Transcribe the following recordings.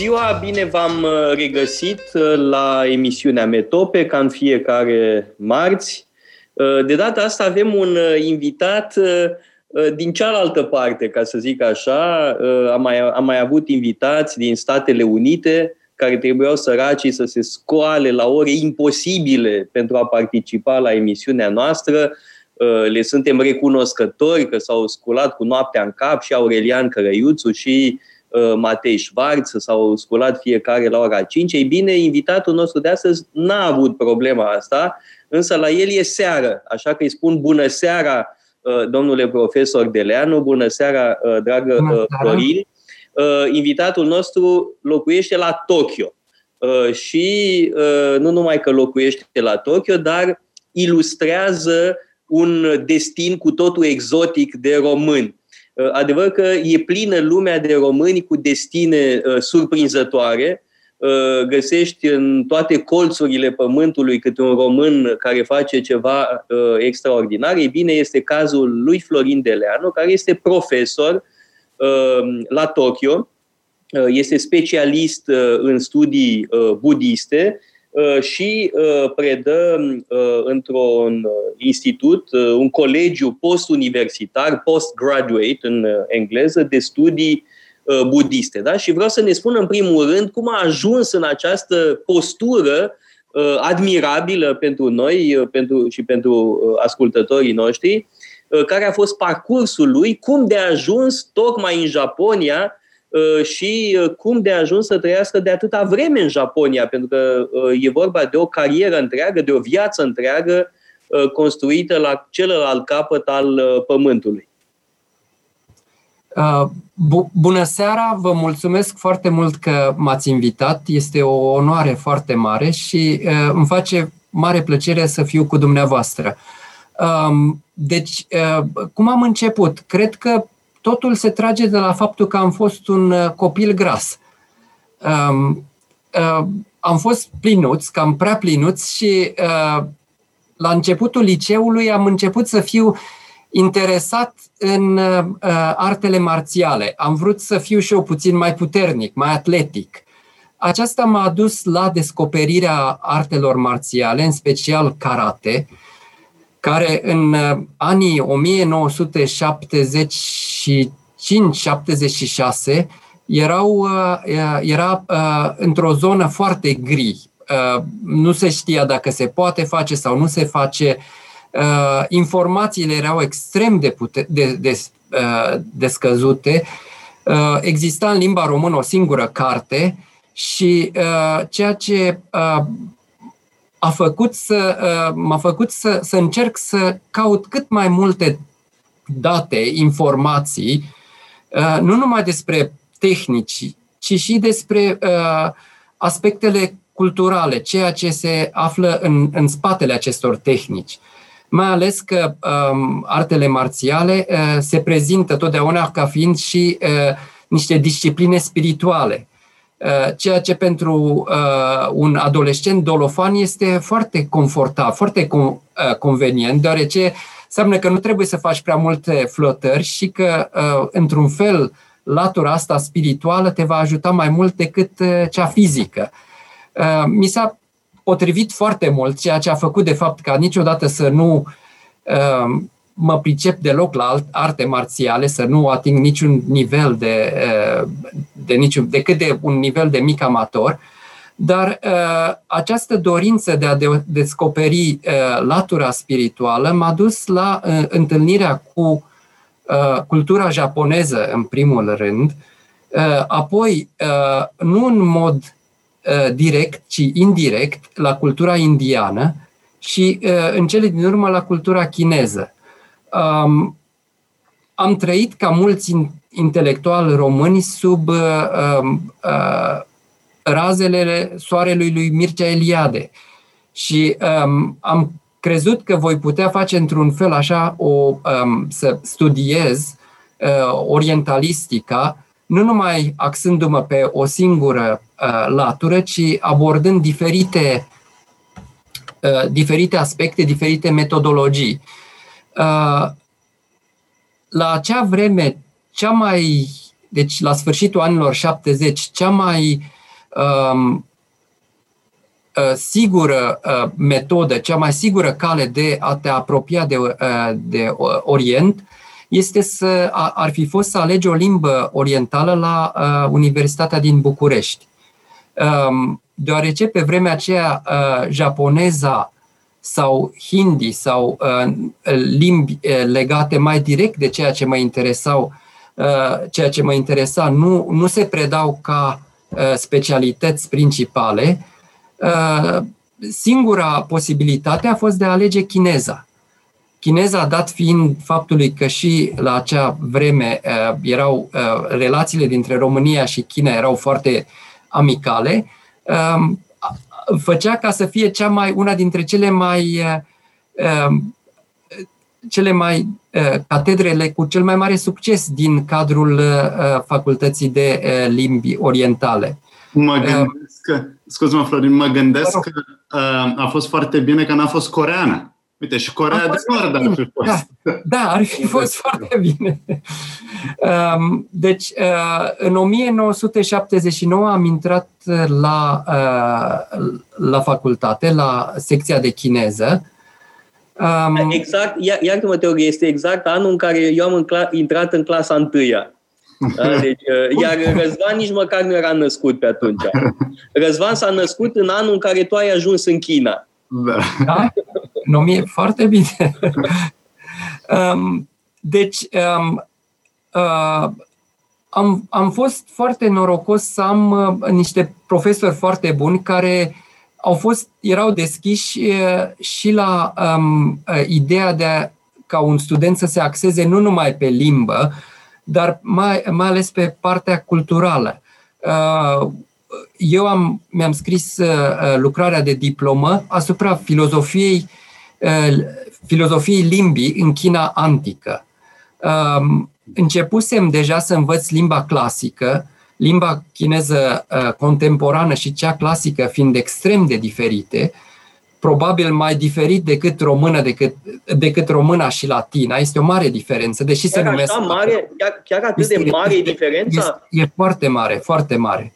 Ziua, bine v-am uh, regăsit uh, la emisiunea Metope, ca în fiecare marți. Uh, de data asta avem un invitat din cealaltă parte, ca să zic așa. Am mai, am mai avut invitați din Statele Unite care trebuiau săracii să se scoale la ore imposibile pentru a participa la emisiunea noastră. Le suntem recunoscători că s-au sculat cu noaptea în cap și Aurelian Cărăiuțu și Uh, Matei Schwarz s-au sculat fiecare la ora 5. Ei bine, invitatul nostru de astăzi n-a avut problema asta, însă la el e seară, așa că îi spun bună seara, uh, domnule profesor Deleanu, bună seara, uh, dragă bună Florin. Invitatul nostru locuiește la Tokyo și nu numai că locuiește la Tokyo, dar ilustrează un destin cu totul exotic de români. Uh, adevăr că e plină lumea de români cu destine uh, surprinzătoare. Uh, găsești în toate colțurile pământului câte un român care face ceva extraordinar. E bine, este cazul lui Florin Deleanu, care este profesor la Tokyo, este specialist în studii budiste Uh, și uh, predă uh, într-un institut, un colegiu post-universitar, post-graduate în engleză, de studii budiste. Da? Și vreau să ne spună în primul rând cum a ajuns în această postură admirabilă pentru noi pentru, și pentru ascultătorii noștri, care a fost parcursul lui, cum de a ajuns tocmai în Japonia Uh, și uh, cum de a ajuns să trăiască de atâta vreme în Japonia, pentru că uh, e vorba de o carieră întreagă, de o viață întreagă construită la celălalt capăt al pământului. Bună seara, vă mulțumesc foarte mult că m-ați invitat. Este o onoare foarte mare și îmi face mare plăcere să fiu cu dumneavoastră. Um, deci, cum am început? Cred că totul se trage de la faptul că am fost un uh, copil gras. Um, uh, am fost plinuț, cam prea plinuț și uh, la începutul liceului am început să fiu interesat în uh, artele marțiale. Am vrut să fiu și eu puțin mai puternic, mai atletic. Aceasta m-a dus la descoperirea artelor marțiale, în special karate, care în uh, anii 1975-76 erau, uh, era uh, într-o zonă foarte gri. Nu se știa dacă se poate face sau nu se face. Informațiile erau extrem de, pute- de, de, de scăzute. Exista în limba română o singură carte și ceea ce a făcut să, uh, m-a făcut să, să încerc să caut cât mai multe date, informații, uh, nu numai despre tehnici, ci și despre uh, aspectele culturale, ceea ce se află în, în spatele acestor tehnici. Mai ales că um, artele marțiale uh, se prezintă totdeauna ca fiind și uh, niște discipline spirituale. Uh, ceea ce pentru uh, un adolescent dolofan este foarte confortabil, foarte uh, convenient, deoarece înseamnă că nu trebuie să faci prea multe flotări și că, într-un fel, latura asta spirituală te va ajuta mai mult decât cea fizică. Mi s-a potrivit foarte mult, ceea ce a făcut, de fapt, ca niciodată să nu mă pricep deloc la arte marțiale, să nu ating niciun nivel de, eh, de niciun, decât de un nivel de mic amator, dar uh, această dorință de a de- descoperi uh, latura spirituală m-a dus la uh, întâlnirea cu uh, cultura japoneză, în primul rând, uh, apoi, uh, nu în mod uh, direct, ci indirect, la cultura indiană, și în cele din urmă la cultura chineză. Um, am trăit ca mulți intelectuali români sub uh, uh, razele soarelui lui Mircea Eliade. Și um, am crezut că voi putea face într-un fel așa o, um, să studiez uh, orientalistica, nu numai axându-mă pe o singură uh, latură, ci abordând diferite, uh, diferite aspecte, diferite metodologii. Uh, la acea vreme, cea mai, deci la sfârșitul anilor 70, cea mai um, uh, sigură uh, metodă, cea mai sigură cale de a te apropia de, uh, de Orient este să ar fi fost să alegi o limbă orientală la uh, Universitatea din București. Um, deoarece pe vremea aceea uh, japoneza sau hindi sau uh, limbi uh, legate mai direct de ceea ce mă interesau, uh, ceea ce mă interesa, nu, nu se predau ca uh, specialități principale, uh, singura posibilitate a fost de a alege chineza. Chineza, dat fiind faptului că și la acea vreme uh, erau uh, relațiile dintre România și China erau foarte amicale, uh, făcea ca să fie cea mai, una dintre cele mai uh, um, cele mai uh, catedrele cu cel mai mare succes din cadrul uh, facultății de limbi orientale. Mă gândesc că, scuze-mă Florin, mă gândesc că a fost foarte bine că n-a fost coreană. Uite, și Corea de Nord ar fi fost. Da, da, ar fi fost foarte bine. Um, deci, uh, în 1979 am intrat la, uh, la facultate, la secția de chineză. Um, exact, iartă-mă, Teorie, este exact anul în care eu am intrat în clasa întâia. Da? Deci, uh, iar Răzvan nici măcar nu era născut pe atunci. Răzvan s-a născut în anul în care tu ai ajuns în China. Da. da? Nu mi-e foarte bine. um, deci, um, uh, am, am fost foarte norocos să am uh, niște profesori foarte buni care au fost, erau deschiși uh, și la um, uh, ideea de a, ca un student să se axeze nu numai pe limbă, dar mai, mai ales pe partea culturală. Uh, eu am, mi-am scris uh, lucrarea de diplomă asupra filozofiei, uh, filozofiei limbii în China antică. Um, începusem deja să învăț limba clasică, limba chineză uh, contemporană și cea clasică fiind extrem de diferite, probabil mai diferit decât română, decât, decât româna și latina. Este o mare diferență, deși chiar se numesc... Așa mare, chiar, chiar atât este, de mare este, diferența? Este, e foarte mare, foarte mare.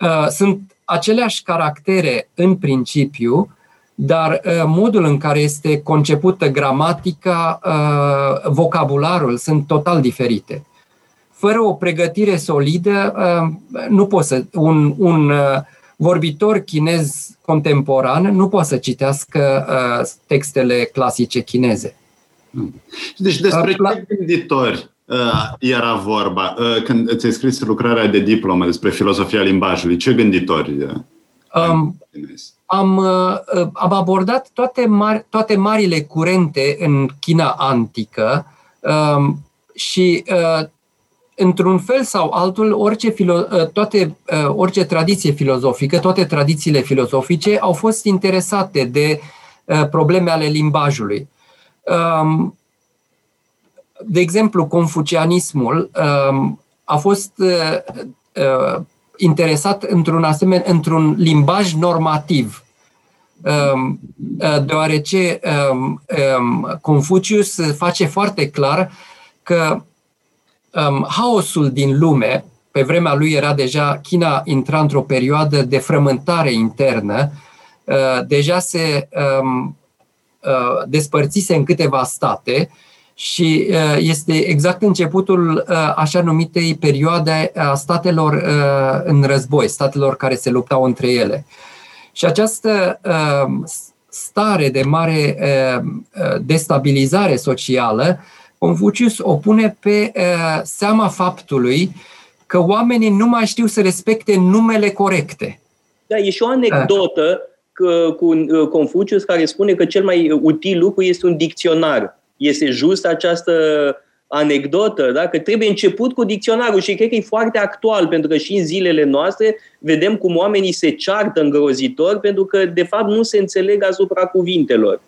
Uh, sunt aceleași caractere în principiu, dar uh, modul în care este concepută gramatica, uh, vocabularul sunt total diferite. Fără o pregătire solidă, nu poți să. Un, un vorbitor chinez contemporan nu poate să citească textele clasice chineze. Deci despre ce gânditori uh, era vorba uh, când ți-ai scris lucrarea de diplomă despre filosofia limbajului? Ce gânditori? Uh, um, am, uh, am abordat toate, mari, toate marile curente în China antică um, și uh, într-un fel sau altul, orice, filo- uh, toate, uh, orice tradiție filozofică, toate tradițiile filozofice au fost interesate de uh, probleme ale limbajului. Um, de exemplu, confucianismul um, a fost uh, uh, interesat într-un asemenea, într-un limbaj normativ, um, uh, deoarece um, um, Confucius face foarte clar că um, haosul din lume, pe vremea lui era deja, China intra într-o perioadă de frământare internă, uh, deja se um, uh, despărțise în câteva state și uh, este exact începutul uh, așa numitei perioade a statelor uh, în război, statelor care se luptau între ele. Și această stare de mare destabilizare socială, Confucius o pune pe seama faptului că oamenii nu mai știu să respecte numele corecte. Da, e și o anecdotă cu Confucius care spune că cel mai util lucru este un dicționar. Este just această anecdotă, da? că trebuie început cu dicționarul și cred că e foarte actual, pentru că și în zilele noastre vedem cum oamenii se ceartă îngrozitor pentru că, de fapt, nu se înțeleg asupra cuvintelor.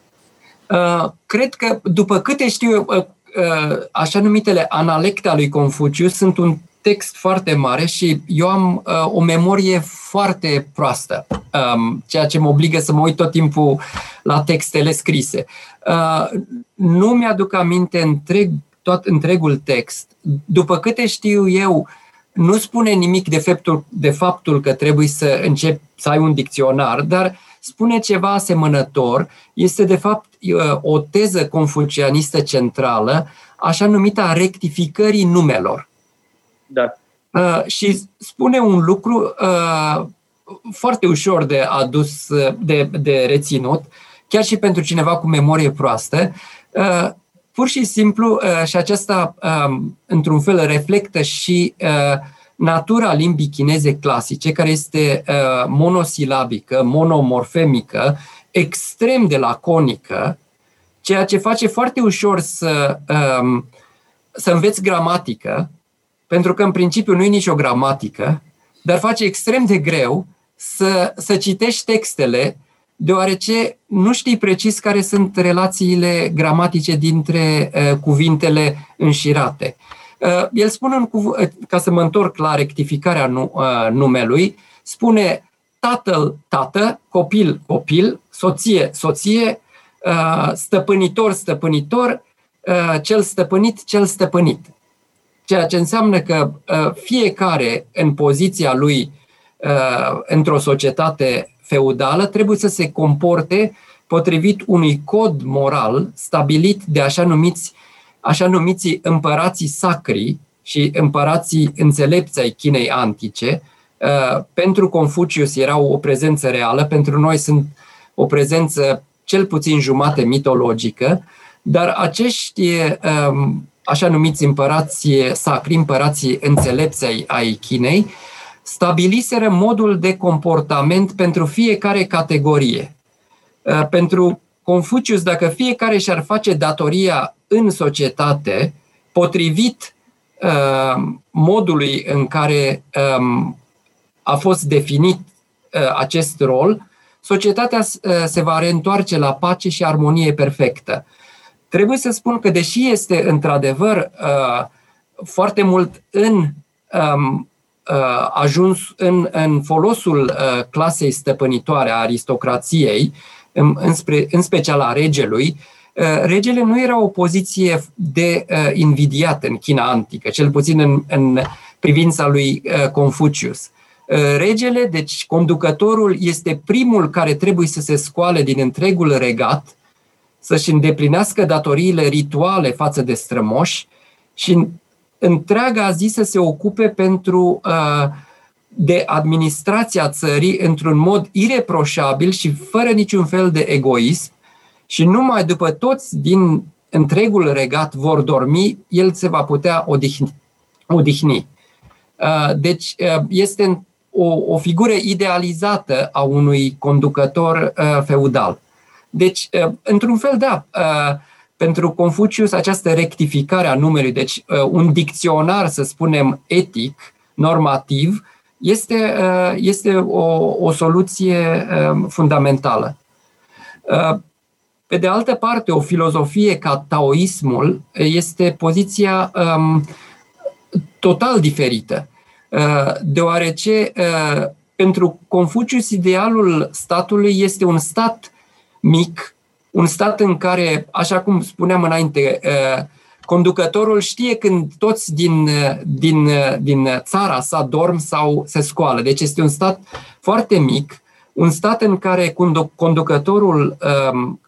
Uh, cred că, după câte știu eu, uh, uh, așa numitele analecte a lui Confuciu sunt un text foarte mare și eu am uh, o memorie foarte proastă, um, ceea ce mă obligă să mă uit tot timpul la textele scrise. Uh, nu mi-aduc aminte întreg tot întregul text. După câte știu eu, nu spune nimic de faptul, de faptul că trebuie să începi să ai un dicționar, dar spune ceva asemănător. Este, de fapt, o teză confucianistă centrală, așa numită a rectificării numelor. Da. Uh, și spune un lucru uh, foarte ușor de adus, de, de reținut, chiar și pentru cineva cu memorie proastă. Uh, pur și simplu, uh, și acesta, um, într-un fel, reflectă și uh, natura limbii chineze clasice, care este uh, monosilabică, monomorfemică, extrem de laconică, ceea ce face foarte ușor să, um, să înveți gramatică, pentru că în principiu nu e nicio gramatică, dar face extrem de greu să, să citești textele deoarece nu știi precis care sunt relațiile gramatice dintre uh, cuvintele înșirate. Uh, el spune, în cuv- uh, ca să mă întorc la rectificarea nu, uh, numelui, spune tatăl, tată, copil, copil, soție, soție, uh, stăpânitor, stăpânitor, uh, cel stăpânit, cel stăpânit. Ceea ce înseamnă că uh, fiecare în poziția lui uh, într-o societate feudală trebuie să se comporte potrivit unui cod moral stabilit de așa numiți, așa numiți împărații sacri și împărații înțelepți ai Chinei antice. Uh, pentru Confucius erau o prezență reală, pentru noi sunt o prezență cel puțin jumate mitologică, dar acești um, așa numiți împărații sacri, împărații înțelepți ai, ai Chinei, stabiliseră modul de comportament pentru fiecare categorie. Uh, pentru Confucius, dacă fiecare și-ar face datoria în societate, potrivit uh, modului în care um, a fost definit uh, acest rol, societatea se va reîntoarce la pace și armonie perfectă. Trebuie să spun că, deși este într-adevăr foarte mult în um, Uh, ajuns în, în folosul uh, clasei stăpânitoare a aristocrației, în, în, spre, în special a regelui, uh, regele nu era o poziție de invidiat în China antică, cel puțin în, în privința lui Confucius. Regele, deci conducătorul, este primul care trebuie să se scoale din întregul regat, să-și îndeplinească datoriile rituale față de strămoși și întreaga zi să se ocupe pentru uh, de administrația țării într-un mod ireproșabil și fără niciun fel de egoism și numai după toți din întregul regat vor dormi, el se va putea odihni. odihni. Uh, deci uh, este o, o figură idealizată a unui conducător feudal. Deci, într-un fel, da, pentru Confucius, această rectificare a numelui, deci uh, un dicționar, să spunem, etic, normativ, este, uh, este o, o soluție um, fundamentală. Uh, pe de altă parte, o filozofie ca taoismul este poziția um, total diferită, deoarece pentru Confucius idealul statului este un stat mic, un stat în care, așa cum spuneam înainte, uh, conducătorul știe când toți din, uh, din, uh, din țara sa dorm sau se scoală. Deci este un stat foarte mic, un stat în care conducătorul, um,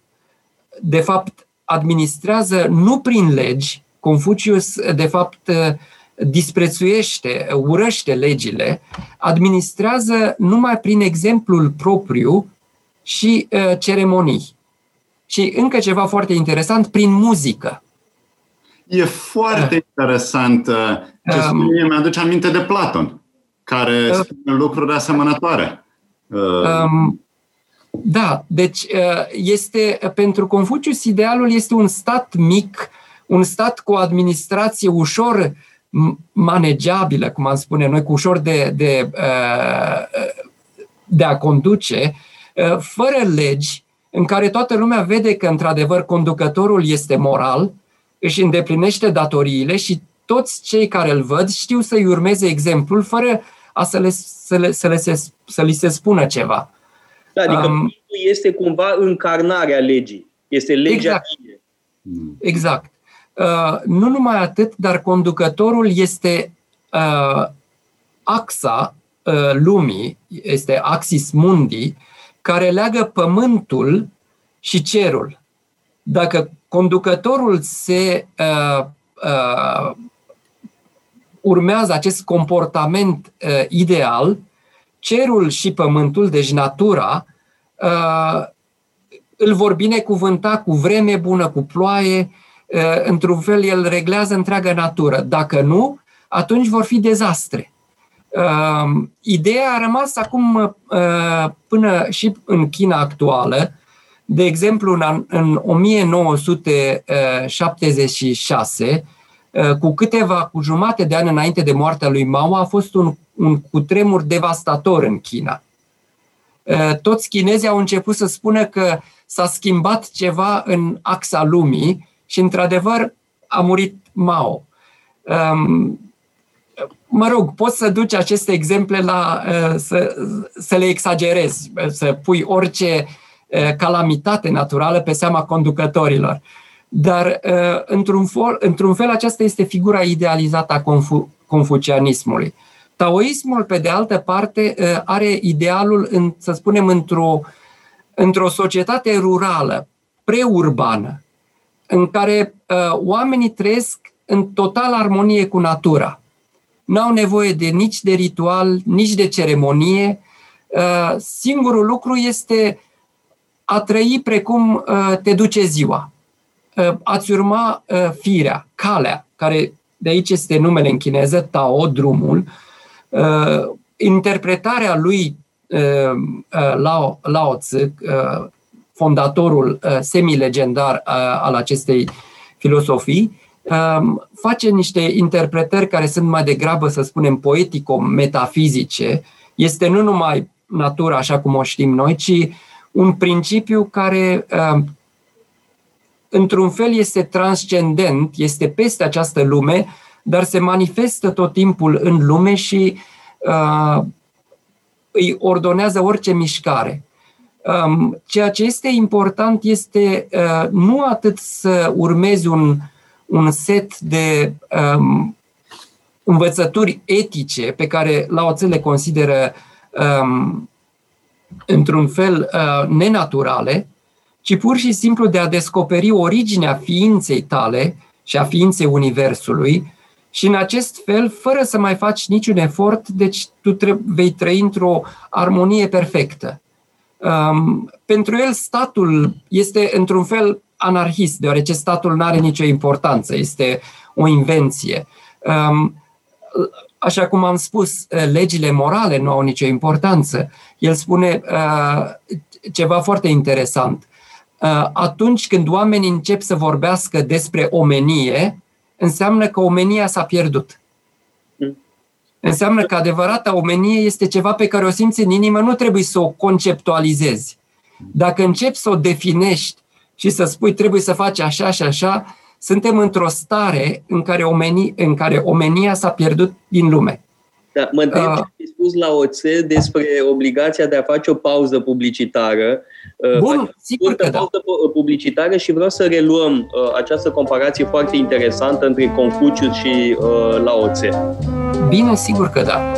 de fapt, administrează nu prin legi, Confucius, de fapt, disprețuiește, urăște legile, administrează numai prin exemplul propriu și ceremonii. Și încă ceva foarte interesant, prin muzică. E foarte uh. interesant uh, ce um, spune, mi-aduce aminte de Platon, care uh, spune lucruri asemănătoare. Uh, um, Da, deci este pentru Confucius idealul este un stat mic, un stat cu o administrație ușor manageabilă, cum am spune noi, cu ușor de, de, de a conduce, fără legi, în care toată lumea vede că, într-adevăr, conducătorul este moral, își îndeplinește datoriile și toți cei care îl văd știu să-i urmeze exemplul fără a să, le, să, le, să, le se, să li se spună ceva. Da, adică um, este cumva încarnarea legii. Este legea exact. Exact. Uh, nu numai atât, dar conducătorul este uh, axa uh, lumii, este axis mundi, care leagă pământul și cerul. Dacă conducătorul se uh, uh, urmează acest comportament uh, ideal, cerul și pământul, deci natura, uh, îl vor binecuvânta cu vreme bună, cu ploaie, uh, într-un fel el reglează întreaga natură. Dacă nu, atunci vor fi dezastre. Uh, ideea a rămas acum uh, până și în China actuală. De exemplu, în, în 1976, uh, cu câteva, cu jumate de ani înainte de moartea lui Mao, a fost un, un cutremur devastator în China. Uh, toți chinezii au început să spună că s-a schimbat ceva în axa lumii și, într-adevăr, a murit Mao. Um, mă rog, poți să duci aceste exemple la, uh, să, să le exagerezi, să pui orice uh, calamitate naturală pe seama conducătorilor. Dar, uh, într-un, fel, într-un fel, aceasta este figura idealizată a confu, confucianismului. Taoismul, pe de altă parte, are idealul, în, să spunem, într-o, într-o societate rurală, preurbană, în care oamenii trăiesc în total armonie cu natura n-au nevoie de nici de ritual, nici de ceremonie. Uh, singurul lucru este a trăi precum uh, te duce ziua. Uh, ați urma firea, calea, care de aici este numele în chineză, Tao, drumul. Interpretarea lui Lao, Lao Tzu, fondatorul semi-legendar al acestei filosofii, face niște interpretări care sunt mai degrabă, să spunem, poetico-metafizice. Este nu numai natura așa cum o știm noi, ci un principiu care într-un fel este transcendent, este peste această lume, dar se manifestă tot timpul în lume și uh, îi ordonează orice mișcare. Um, ceea ce este important este uh, nu atât să urmezi un un set de um, învățături etice pe care Lao Tzu le consideră um, într-un fel uh, nenaturale, ci pur și simplu de a descoperi originea ființei tale și a ființei Universului și în acest fel, fără să mai faci niciun efort, deci tu tre- vei trăi într-o armonie perfectă. Um, pentru el, statul este într-un fel anarhist, deoarece statul nu are nicio importanță, este o invenție. Um, așa cum am spus, legile morale nu au nicio importanță. El spune uh, ceva foarte interesant. Uh, atunci când oamenii încep să vorbească despre omenie, înseamnă că omenia s-a pierdut. Mm. Înseamnă că adevărata omenie este ceva pe care o simți în inimă, nu trebuie să o conceptualizezi. Dacă începi să o definești și să spui trebuie să faci așa și așa, suntem într-o stare în care, omenii, în care omenia s-a pierdut din lume. Da, mă întreb uh, ce ai spus la OC despre obligația de a face o pauză publicitară. Uh, Bun, sigur că da. pauză publicitară și vreau să reluăm uh, această comparație foarte interesantă între Confucius și uh, Lao Tse. Bine, sigur că da.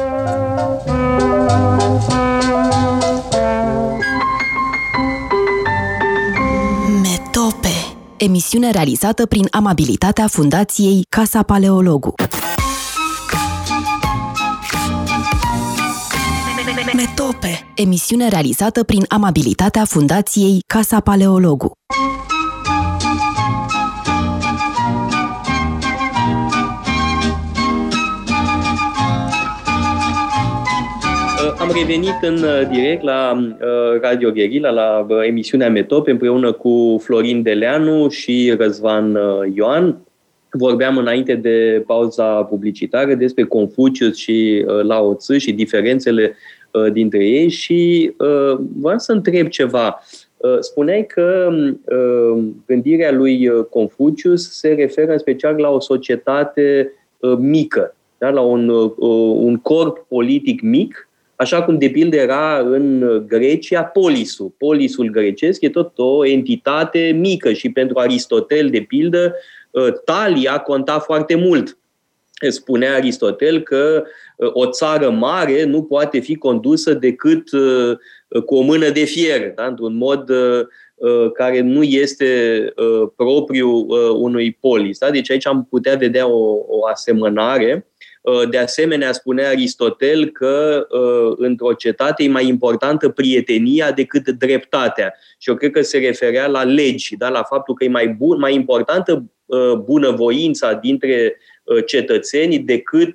Emisiune realizată prin amabilitatea Fundației Casa Paleologu. Metope. Emisiune realizată prin amabilitatea Fundației Casa Paleologu. Am revenit în uh, direct la uh, Radio Guerilla, la uh, emisiunea Metop, împreună cu Florin Deleanu și Răzvan Ioan. Vorbeam înainte de pauza publicitară despre Confucius și Lao Tzu și diferențele dintre ei și vreau să întreb ceva. Spuneai că gândirea lui Confucius se referă în special la o societate mică, da? la un, un corp politic mic, așa cum de pildă era în Grecia polisul. Polisul grecesc e tot o entitate mică și pentru Aristotel, de pildă, ă, talia conta foarte mult. Spunea Aristotel că ă, o țară mare nu poate fi condusă decât ă, cu o mână de fier, da? într-un mod care nu este propriu unui polis. Da? Deci aici am putea vedea o, o asemănare. Uh, de asemenea, spunea Aristotel că uh, într-o cetate e mai importantă prietenia decât dreptatea. Și eu cred că se referea la legi, da? la faptul că e mai, bun, mai importantă uh, bunăvoința dintre cetățenii decât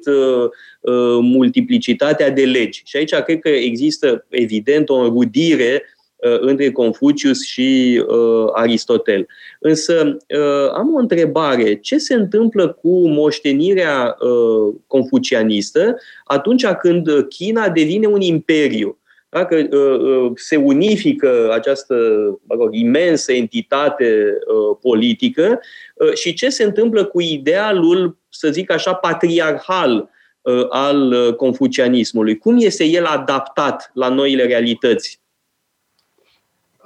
multiplicitatea de legi. Și aici cred că există, evident, o înrudire Uh, între Confucius și uh, Aristotel. Însă uh, am o întrebare. Ce se întâmplă cu moștenirea uh, confucianistă atunci când China devine un imperiu? Dacă uh, uh, se unifică această mă rog, imensă entitate uh, politică uh, și ce se întâmplă cu idealul, să zic așa, patriarhal uh, al uh, confucianismului? Cum este el adaptat la noile realități?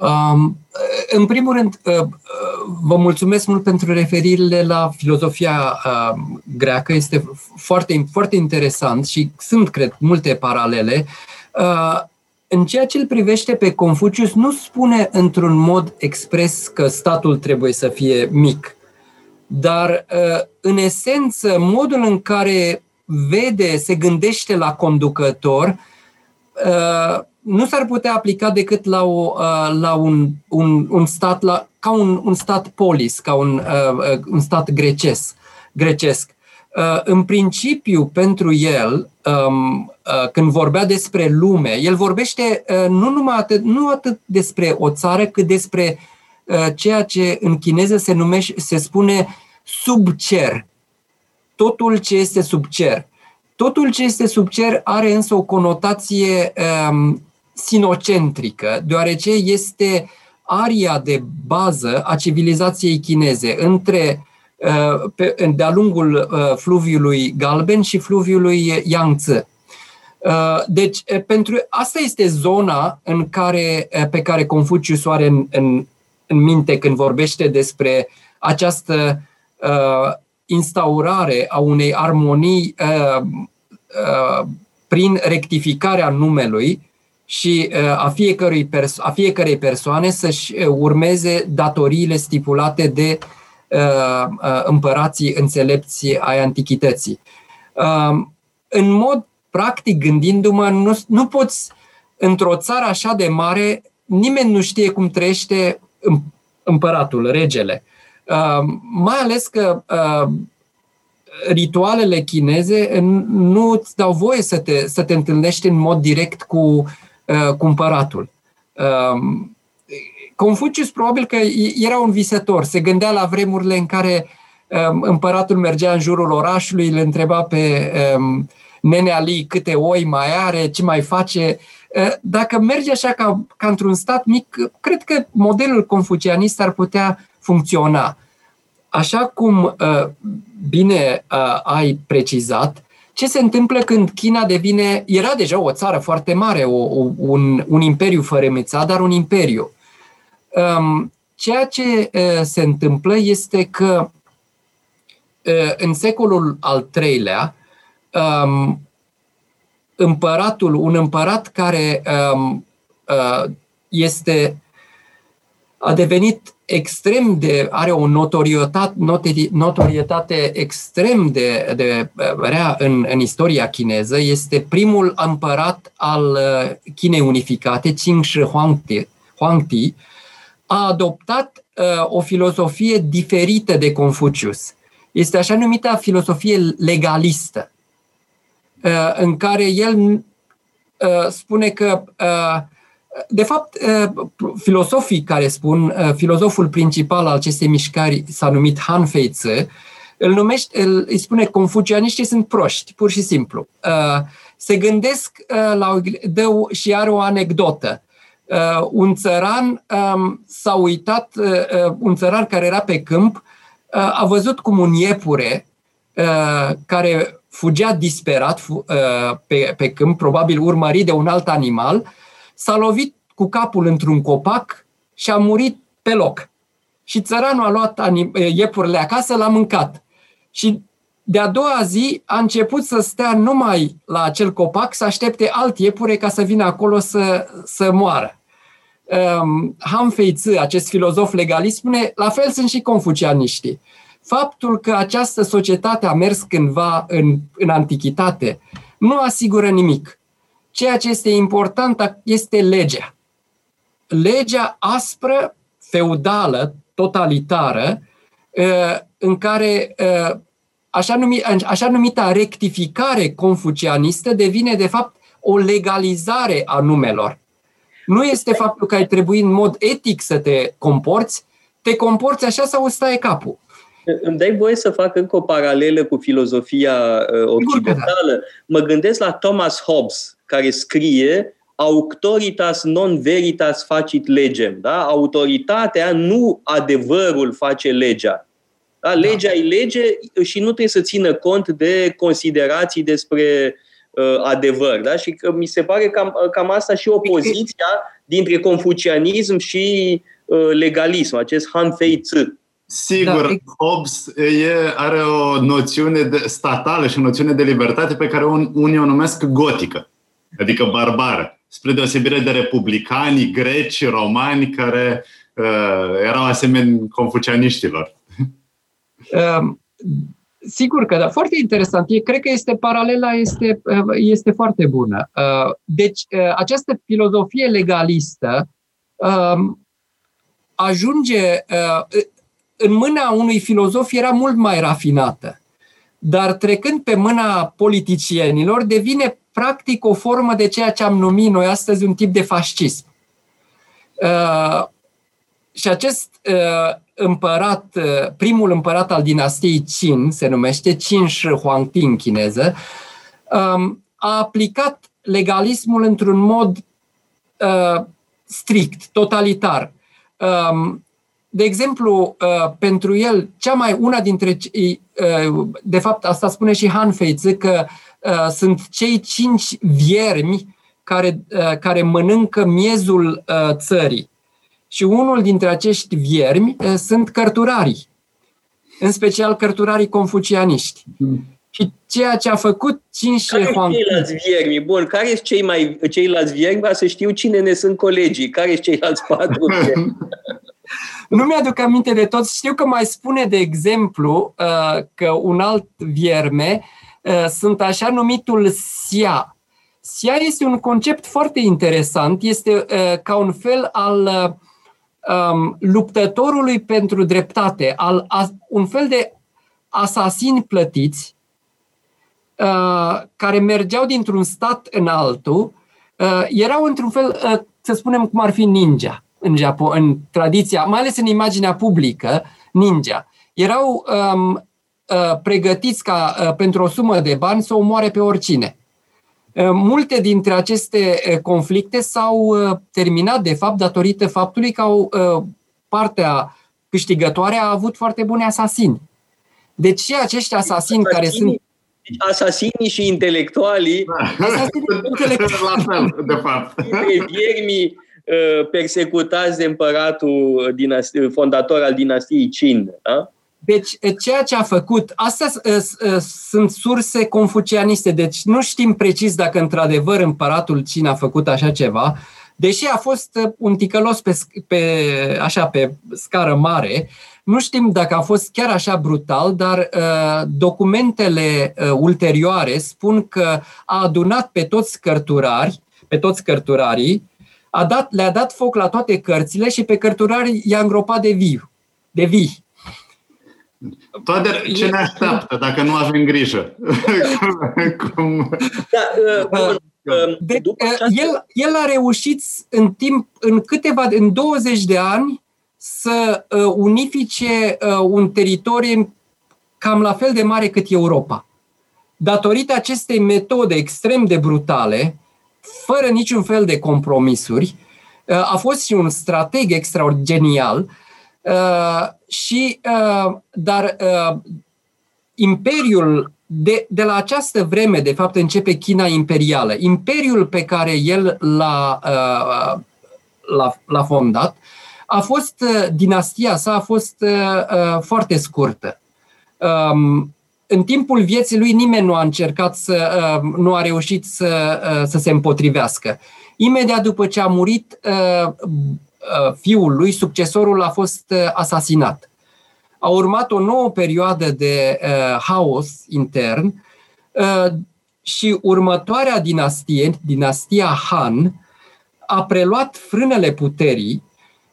Um, în primul rând, uh, uh, vă mulțumesc mult pentru referirile la filozofia uh, greacă. Este foarte, foarte interesant și sunt, cred, multe paralele. În ceea ce îl privește pe Confucius, nu spune într-un mod expres că statul trebuie să fie mic, dar, în esență, modul în care vede, se gândește la conducător, nu s-ar putea aplica decât la, o, uh, la un, un, un stat, la, ca un, un stat polis, ca un, uh, uh, un stat grecesc. grecesc. În principiu, pentru el, um, când vorbea despre lume, el vorbește nu numai atât, nu atât despre o țară, cât despre ceea ce în chineză se numește, se spune sub cer. Totul ce este sub cer. Totul ce este sub cer are însă o conotație um, sinocentrică, deoarece este aria de bază a civilizației chineze între uh, de-a lungul uh, fluviului Galben și fluviului Yangtze. Uh, deci, pentru asta este zona în care, pe care Confucius o are în, în, în minte când vorbește despre această uh, instaurare a unei armonii uh, uh, prin rectificarea numelui și uh, a, fiecărui perso- a fiecarei persoane să-și uh, urmeze datoriile stipulate de uh, uh, împărații înțelepții ai antichității. Uh, în mod practic, gândindu-mă, nu, nu poți, într-o țară așa de mare, nimeni nu știe cum trăiește împăratul, regele. Uh, mai ales că uh, ritualele chineze nu îți dau voie să te, să te întâlnești în mod direct cu Uh, cumpăratul. Um, Confucius probabil că era un visător, se gândea la vremurile în care um, împăratul mergea în jurul orașului, îl întreba pe um, nenea lui câte oi mai are, ce mai face. Uh, dacă merge așa ca, ca într-un stat mic, cred că modelul confucianist ar putea funcționa. Așa cum uh, bine ai precizat, ce se întâmplă când China devine, era deja o țară foarte mare, o, o, un, un imperiu fărămițat, dar un imperiu. Um, ceea ce uh, se întâmplă este că uh, în secolul al treilea, um, împăratul, un împărat care um, uh, este a devenit extrem de, are o notorietate, notorietate extrem de, de rea în, în istoria chineză. Este primul împărat al uh, Chinei unificate, Qing Shi Huangdi, Huangdi a adoptat uh, o filozofie diferită de Confucius. Este așa numită filosofie legalistă, uh, în care el spune că de fapt, filosofii care spun, filozoful principal al acestei mișcări s-a numit Han Feizi, îl numește, îl, îi spune confucianiștii sunt proști, pur și simplu. Se gândesc la o, dă și are o anecdotă. Un țăran um, s-a uitat, un țăran care era pe câmp, a văzut cum un iepure care fugea disperat pe, pe câmp, probabil urmărit de un alt animal, s-a lovit cu capul într-un copac și a murit pe loc. Și țăranul a luat iepurile acasă, l-a mâncat. Și de-a doua zi a început să stea numai la acel copac, să aștepte alt iepure ca să vină acolo să, să moară. Um, Han Feizi, acest filozof legalist, spune, la fel sunt și confucianiștii. Faptul că această societate a mers cândva în, în antichitate nu asigură nimic. Ceea ce este important este legea. Legea aspră, feudală, totalitară, ă, în care ă, așa, numi, așa numita rectificare confucianistă devine, de fapt, o legalizare a numelor. Nu este faptul că ai trebui în mod etic să te comporți, te comporți așa sau îți taie capul. Îmi dai voie să fac încă o paralelă cu filozofia uh, da. occidentală. Da. Mă gândesc la Thomas Hobbes, care scrie auctoritas non veritas facit legem. Da? Autoritatea, nu adevărul face legea. Da? da. Legea da. e lege și nu trebuie să țină cont de considerații despre uh, adevăr. Da? Și că mi se pare cam, cam asta și opoziția dintre confucianism și uh, legalism, acest Han Fei Tzu. Sigur, da. Hobbes e, are o noțiune de, statală și o noțiune de libertate pe care un, unii o numesc gotică, adică barbară, spre deosebire de republicanii greci, romani, care uh, erau asemeni confucianiștilor. Um, sigur că da, foarte interesant. E, cred că este paralela este, uh, este foarte bună. Uh, deci, uh, această filozofie legalistă um, ajunge în mâna unui filozof era mult mai rafinată, dar trecând pe mâna politicienilor devine practic o formă de ceea ce am numit noi astăzi un tip de fascism. Uh, și acest uh, împărat, uh, primul împărat al dinastiei Qin, se numește Qin Shi Huangdi în chineză, um, a aplicat legalismul într-un mod uh, strict, totalitar. Um, de exemplu, uh, pentru el, cea mai una dintre, uh, de fapt, asta spune și Han Feizi, că uh, sunt cei cinci viermi care, care mănâncă miezul țării. Și unul dintre acești viermi sunt cărturarii, în special cărturarii confucianiști. Mm. Și ceea ce a făcut cinci Care sunt ceilalți viermi? Bun, care sunt cei mai, ceilalți viermi? Ca să știu cine ne sunt colegii. Care sunt ceilalți patru viermi? Nu mi-aduc aminte de toți. Știu că mai spune, de exemplu, uh, că un alt vierme uh, sunt așa numitul SIA. SIA este un concept foarte interesant. Este uh, ca un fel al um, luptătorului pentru dreptate, al, un fel de asasini plătiți care mergeau dintr-un stat în altul, erau într-un fel, să spunem cum ar fi ninja în, Japo- în tradiția, mai ales în imaginea publică, ninja. Erau um, uh, pregătiți ca uh, pentru o sumă de bani să omoare pe oricine. Uh, multe dintre aceste uh, conflicte s-au uh, terminat, de fapt, datorită faptului că au, uh, partea câștigătoare a avut foarte buni asasini. Deci și acești asasini care sunt deci asasinii și intelectualii. Asasinii intelectuali. La fel, de fapt. Viermii Uh, persecutați de împăratul dinasti- fondator al dinastiei Qin. Da? Deci, ceea ce a făcut, astea sunt surse confucianiste, deci nu știm precis dacă într-adevăr împăratul Qin a făcut așa ceva, deși a fost un ticălos pe, pe, așa, pe scară mare, nu știm dacă a fost chiar așa brutal, dar uh, documentele uh, ulterioare spun că a adunat pe toți cărturari, pe toți cărturarii, a dat, le-a dat foc la toate cărțile și pe cărturari i-a îngropat de viu, de vii. Toate ce ne așteaptă dacă nu avem grijă? Da, uh, de, el, el a reușit în timp, în câteva, în 20 de ani, să uh, unifice uh, un teritoriu cam la fel de mare cât Europa. Datorită acestei metode extrem de brutale, fără niciun fel de compromisuri, uh, a fost și un strateg extraordinar uh, și, uh, dar uh, imperiul de, de la această vreme, de fapt, începe China imperială. Imperiul pe care el l-a, uh, l-a, l-a fondat a fost, uh, dinastia sa a fost uh, foarte scurtă. Um, în timpul vieții lui nimeni nu a încercat să, nu a reușit să, să se împotrivească. Imediat după ce a murit fiul lui, succesorul a fost asasinat. A urmat o nouă perioadă de uh, haos intern uh, și următoarea dinastie, dinastia Han, a preluat frânele puterii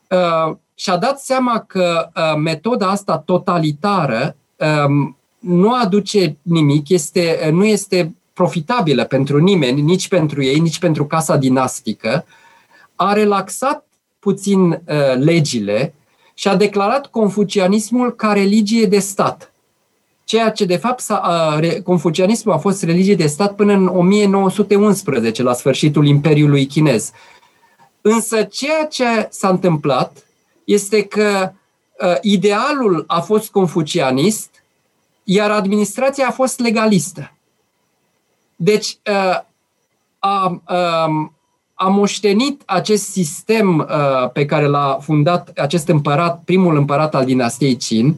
uh, și a dat seama că uh, metoda asta totalitară um, nu aduce nimic, este, nu este profitabilă pentru nimeni, nici pentru ei, nici pentru casa dinastică, a relaxat puțin uh, legile și a declarat confucianismul ca religie de stat. Ceea ce, de fapt, a, confucianismul a fost religie de stat până în 1911, la sfârșitul Imperiului Chinez. Însă ceea ce s-a întâmplat este că uh, idealul a fost confucianist, iar administrația a fost legalistă. Deci, uh, a, a, a moștenit acest sistem uh, pe care l-a fundat acest împărat, primul împărat al dinastiei Qin,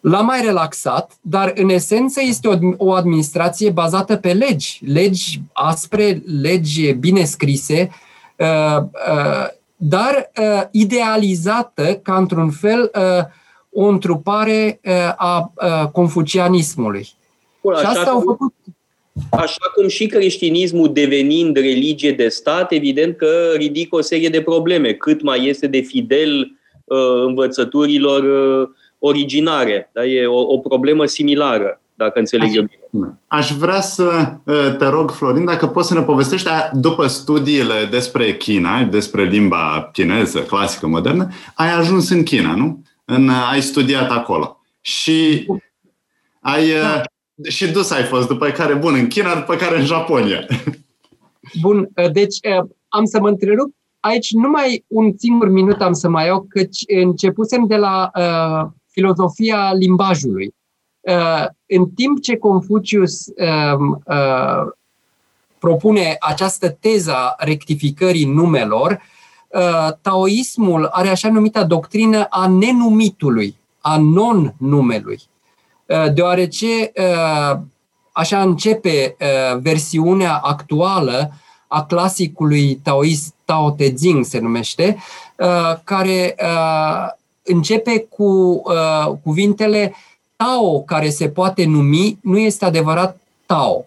l-a mai relaxat, dar în esență este o, o administrație bazată pe legi, legi aspre, legi bine scrise, uh, uh, dar uh, idealizată ca într-un fel uh, o întrupare uh, a uh, confucianismului. Bun, și asta au făcut Așa cum și creștinismul devenind religie de stat, evident că ridică o serie de probleme. Cât mai este de fidel uh, învățăturilor uh, originare. Da? E o, o problemă similară, dacă înțeleg eu bine. Aș vrea să uh, te rog, Florin, dacă poți să ne povestești, după studiile despre China, despre limba chineză, clasică, modernă, ai ajuns în China, nu? În, ai studiat acolo. Și ai, da și dus ai fost, după care, bun, în China, după care în Japonia. Bun, uh, deci uh, am să mă întrerup. Aici numai un singur minut am să mai iau, căci începusem de la uh, filozofia limbajului. Uh, în timp ce Confucius uh, uh, propune această teza rectificării numelor, uh, taoismul are așa numita doctrină a nenumitului, a non-numelui. Uh, deoarece uh, așa începe uh, versiunea actuală a clasicului taoist Tao Te Ching se numește, care începe cu cuvintele Tao care se poate numi nu este adevărat Tao.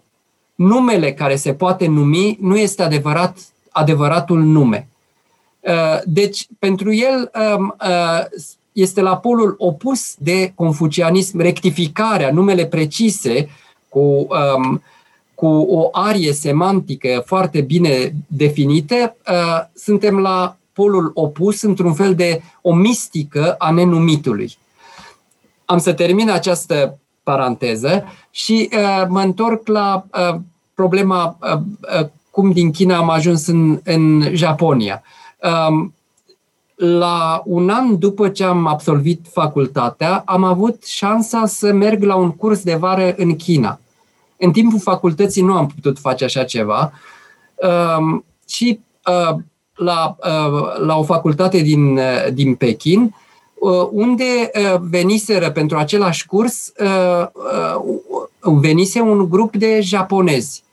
Numele care se poate numi nu este adevărat adevăratul nume. Deci, pentru el, um, este la polul opus de confucianism, rectificarea, numele precise, cu, um, cu o arie semantică foarte bine definită, uh, suntem la polul opus, într-un fel de o mistică a nenumitului. Am să termin această paranteză și uh, mă întorc la uh, problema uh, uh, cum din China am ajuns în, în Japonia. Um, la un an după ce am absolvit facultatea, am avut șansa să merg la un curs de vară în China. În timpul facultății nu am putut face așa ceva um, și uh, la, uh, la o facultate din, uh, din Pekin, unde veniseră pentru același curs, venise un grup de japonezi.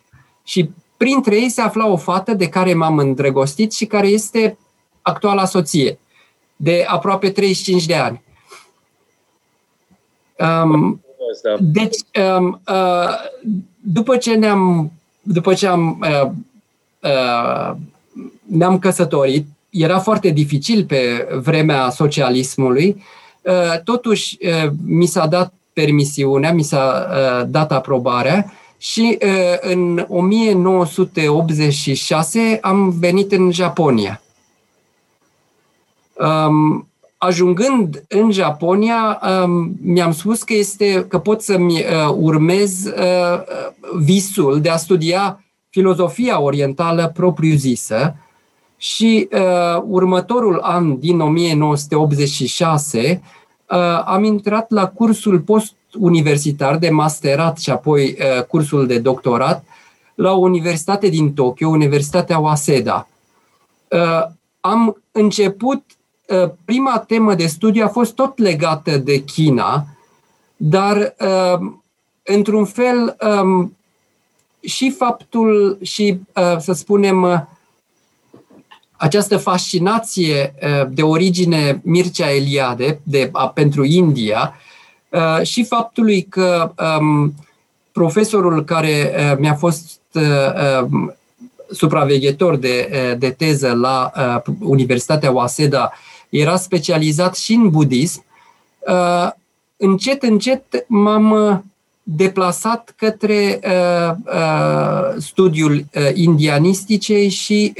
Și printre ei se afla o fată de care m-am îndrăgostit și care este actuala soție, de aproape 35 de ani. Um, deci, um, uh, după ce ne-am, după ce am, uh, uh, ne-am căsătorit, era foarte dificil pe vremea socialismului, uh, totuși uh, mi s-a dat permisiunea, mi s-a uh, dat aprobarea Și în 1986 am venit în Japonia. Um, ajungând în Japonia, um, mi-am spus că este că pot să-mi uh, urmez uh, visul de a studia filozofia orientală propriu-zisă și uh, următorul an din 1986 am intrat la cursul post-universitar de masterat și apoi cursul de doctorat la o universitate din Tokyo, Universitatea Waseda. Am început Uh, prima temă de studiu a fost tot legată de China, dar uh, într-un fel um, și faptul și, uh, să spunem, această fascinație de origine Mircea Eliade de, a, pentru India și faptului că um, profesorul care mi-a fost um, supraveghetor de, de teză la Universitatea Waseda era specializat și în budism, uh, încet, încet m-am uh, deplasat către uh, studiul indianisticei și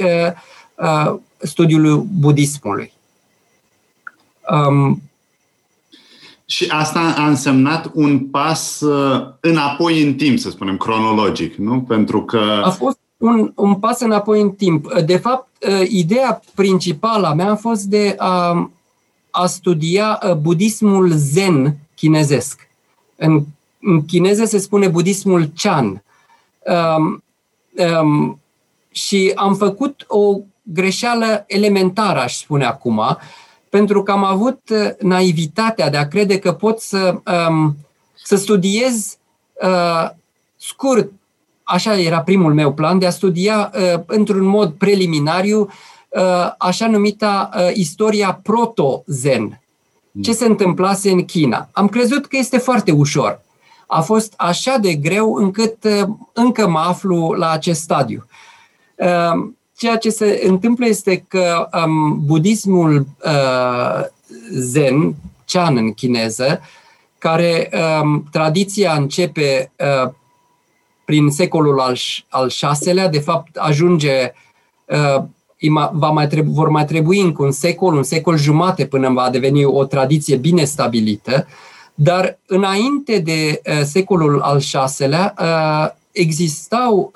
studiul budismului. Um, și asta a însemnat un pas înapoi în timp, să spunem, cronologic, nu? Pentru că. A fost un, un pas înapoi în timp. De fapt, ă, ideea principală a mea a fost de a, a studia ă, budismul zen chinezesc. În, în chineză se spune budismul Chan. Um, um, și am făcut o greșeală elementară, aș spune acum, pentru că am avut ă, naivitatea de a crede că pot să, um, să studiez uh, scurt așa era primul meu plan, de a studia uh, într-un mod preliminariu uh, așa numita uh, istoria proto-zen. Ce se întâmplase în China. Am crezut că este foarte ușor. A fost așa de greu încât uh, încă mă aflu la acest stadiu. Uh, ceea ce se întâmplă este că um, budismul uh, zen, Chan în chineză, care um, tradiția începe uh, prin secolul al, al VI-lea, de fapt ajunge, uh, va mai trebu- vor mai trebui încă un secol, un secol jumate până va deveni o tradiție bine stabilită, dar înainte de uh, secolul al VI-lea uh, existau,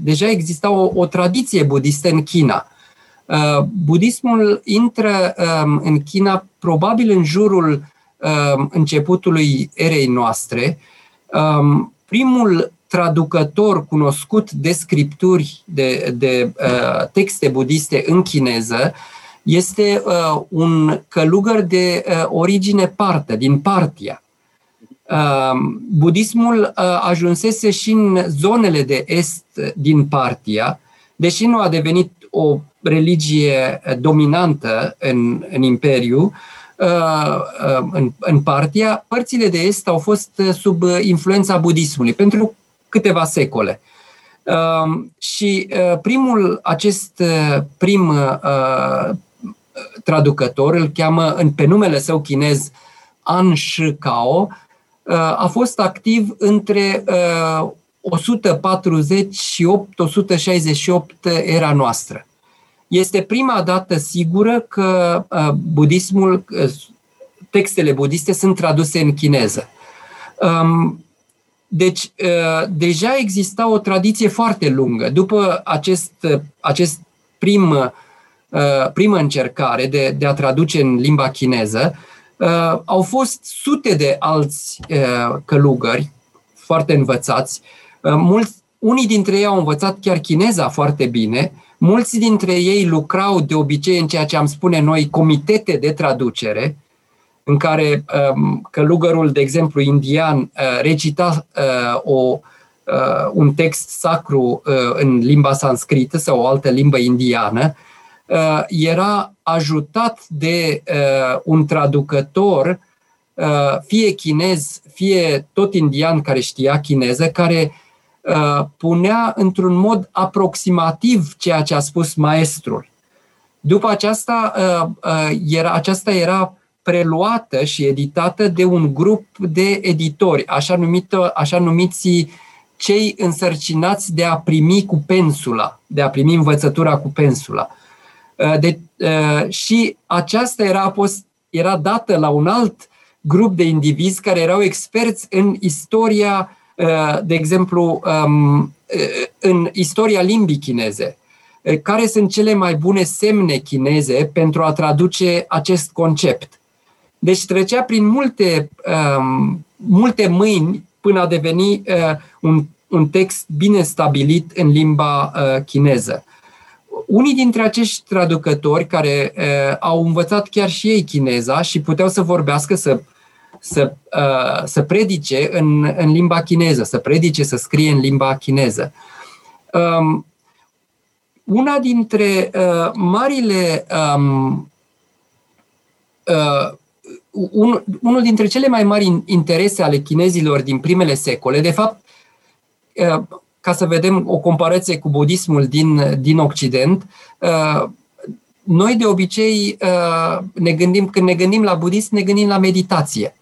deja exista o, o tradiție budistă în China. Budismul intră um, în China probabil în jurul um, începutului erei noastre. Um, primul traducător cunoscut de scripturi, de, de uh, texte budiste în chineză, este uh, un călugăr de uh, origine partă, din Partia. Uh, budismul uh, ajunsese și în zonele de est din Partia, deși nu a devenit o religie dominantă în, în imperiu, uh, uh, în, în Partia, părțile de est au fost sub influența budismului, pentru câteva secole. Uh, și uh, primul, acest uh, prim uh, traducător, îl cheamă în, pe numele său chinez An Shi Kao, uh, a fost activ între uh, 140 și 868 era noastră. Este prima dată sigură că uh, budismul, uh, textele budiste sunt traduse în chineză. Um, deci, uh, deja exista o tradiție foarte lungă. După acest, uh, acest prim, uh, primă încercare de, de a traduce în limba chineză, au fost sute de alți călugări foarte învățați. Mulți, unii dintre ei au învățat chiar chineza foarte bine, mulți dintre ei lucrau de obicei în ceea ce am spune noi comitete de traducere, în care um, călugărul, de exemplu, indian, uh, recita uh, o, uh, un text sacru în limba sanscrită sau o altă limbă indiană, era ajutat de un traducător, fie chinez, fie tot indian care știa chineză, care punea într-un mod aproximativ ceea ce a spus maestrul. După aceasta, era, aceasta era preluată și editată de un grup de editori, așa, numită, așa numiți cei însărcinați de a primi cu pensula, de a primi învățătura cu pensula. De, și aceasta era, era dată la un alt grup de indivizi care erau experți în istoria, de exemplu, um, în istoria limbii chineze. Care sunt cele mai bune semne chineze pentru a traduce acest concept? Deci trecea prin multe, um, multe mâini până a deveni uh, un, un text bine stabilit în limba uh, chineză. Unii dintre acești traducători care uh, au învățat chiar și ei chineza și puteau să vorbească, să, să, uh, să predice în, în limba chineză, să predice, să scrie în limba chineză. Um, una dintre uh, marile um, uh, un, unul dintre cele mai mari interese ale chinezilor din primele secole, de fapt, uh, ca să vedem o comparație cu budismul din, din Occident, uh, noi de obicei uh, ne gândim, când ne gândim la budism, ne gândim la meditație.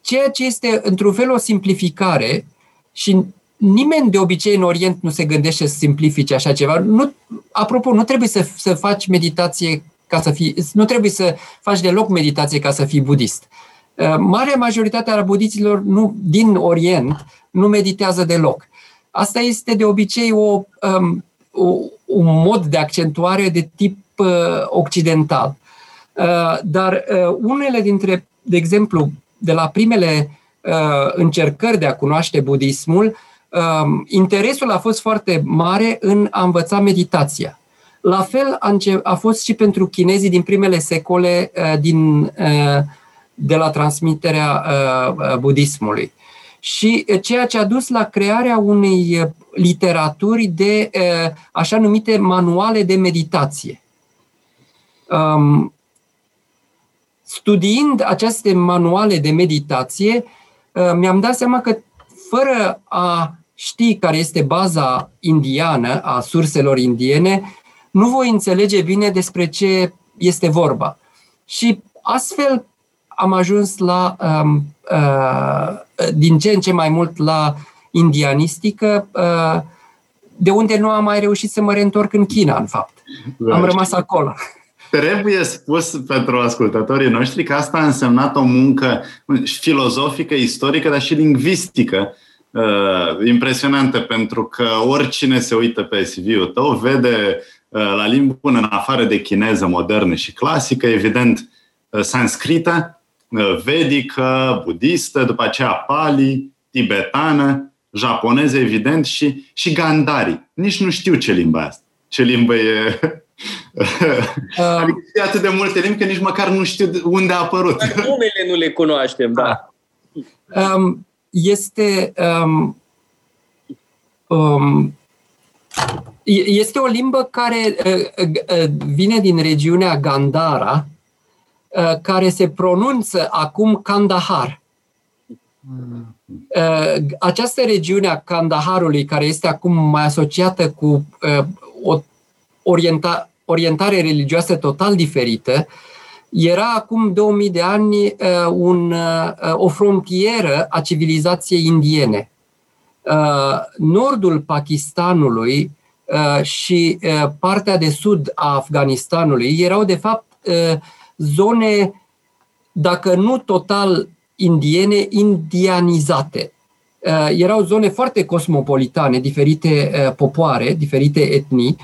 Ceea ce este într-un fel o simplificare și nimeni de obicei în Orient nu se gândește să simplifice așa ceva. Nu, apropo, nu trebuie să, să faci meditație ca să fii, nu trebuie să faci deloc meditație ca să fii budist. Uh, marea majoritate a budiților nu, din Orient nu meditează deloc. Asta este de obicei o, um, o, un mod de accentuare de tip uh, occidental. Uh, dar uh, unele dintre, de exemplu, de la primele uh, încercări de a cunoaște budismul, uh, interesul a fost foarte mare în a învăța meditația. La fel a, a fost și pentru chinezii din primele secole uh, din, uh, de la transmiterea uh, budismului. Și ceea ce a dus la crearea unei literaturi de așa numite manuale de meditație. Um, studiind aceste manuale de meditație, mi-am dat seama că fără a ști care este baza indiană a surselor indiene, nu voi înțelege bine despre ce este vorba. Și astfel am ajuns la, um, uh, din ce în ce mai mult la indianistică, uh, de unde nu am mai reușit să mă reîntorc în China, în fapt. Da. Am rămas acolo. Trebuie spus pentru ascultătorii noștri că asta a însemnat o muncă filozofică, istorică, dar și lingvistică uh, impresionantă, pentru că oricine se uită pe CV-ul tău vede Uh, la limbi bună, în afară de chineză modernă și clasică, evident, uh, sanscrită, uh, vedică, budistă, după aceea pali, tibetană, japoneză, evident, și, și gandari. Nici nu știu ce limba asta. Ce limbă e... adică e atât de multe limbi că nici măcar nu știu unde a apărut. Numele nu le cunoaștem, da. Um, este um, um, este o limbă care vine din regiunea Gandhara, care se pronunță acum Kandahar. Această regiune a Kandaharului, care este acum mai asociată cu o orienta, orientare religioasă total diferită, era acum 2000 de ani un, o frontieră a civilizației indiene. Nordul Pakistanului Uh, și uh, partea de sud a Afganistanului erau de fapt uh, zone, dacă nu total indiene, indianizate. Erau zone foarte cosmopolitane, diferite popoare, diferite etnii,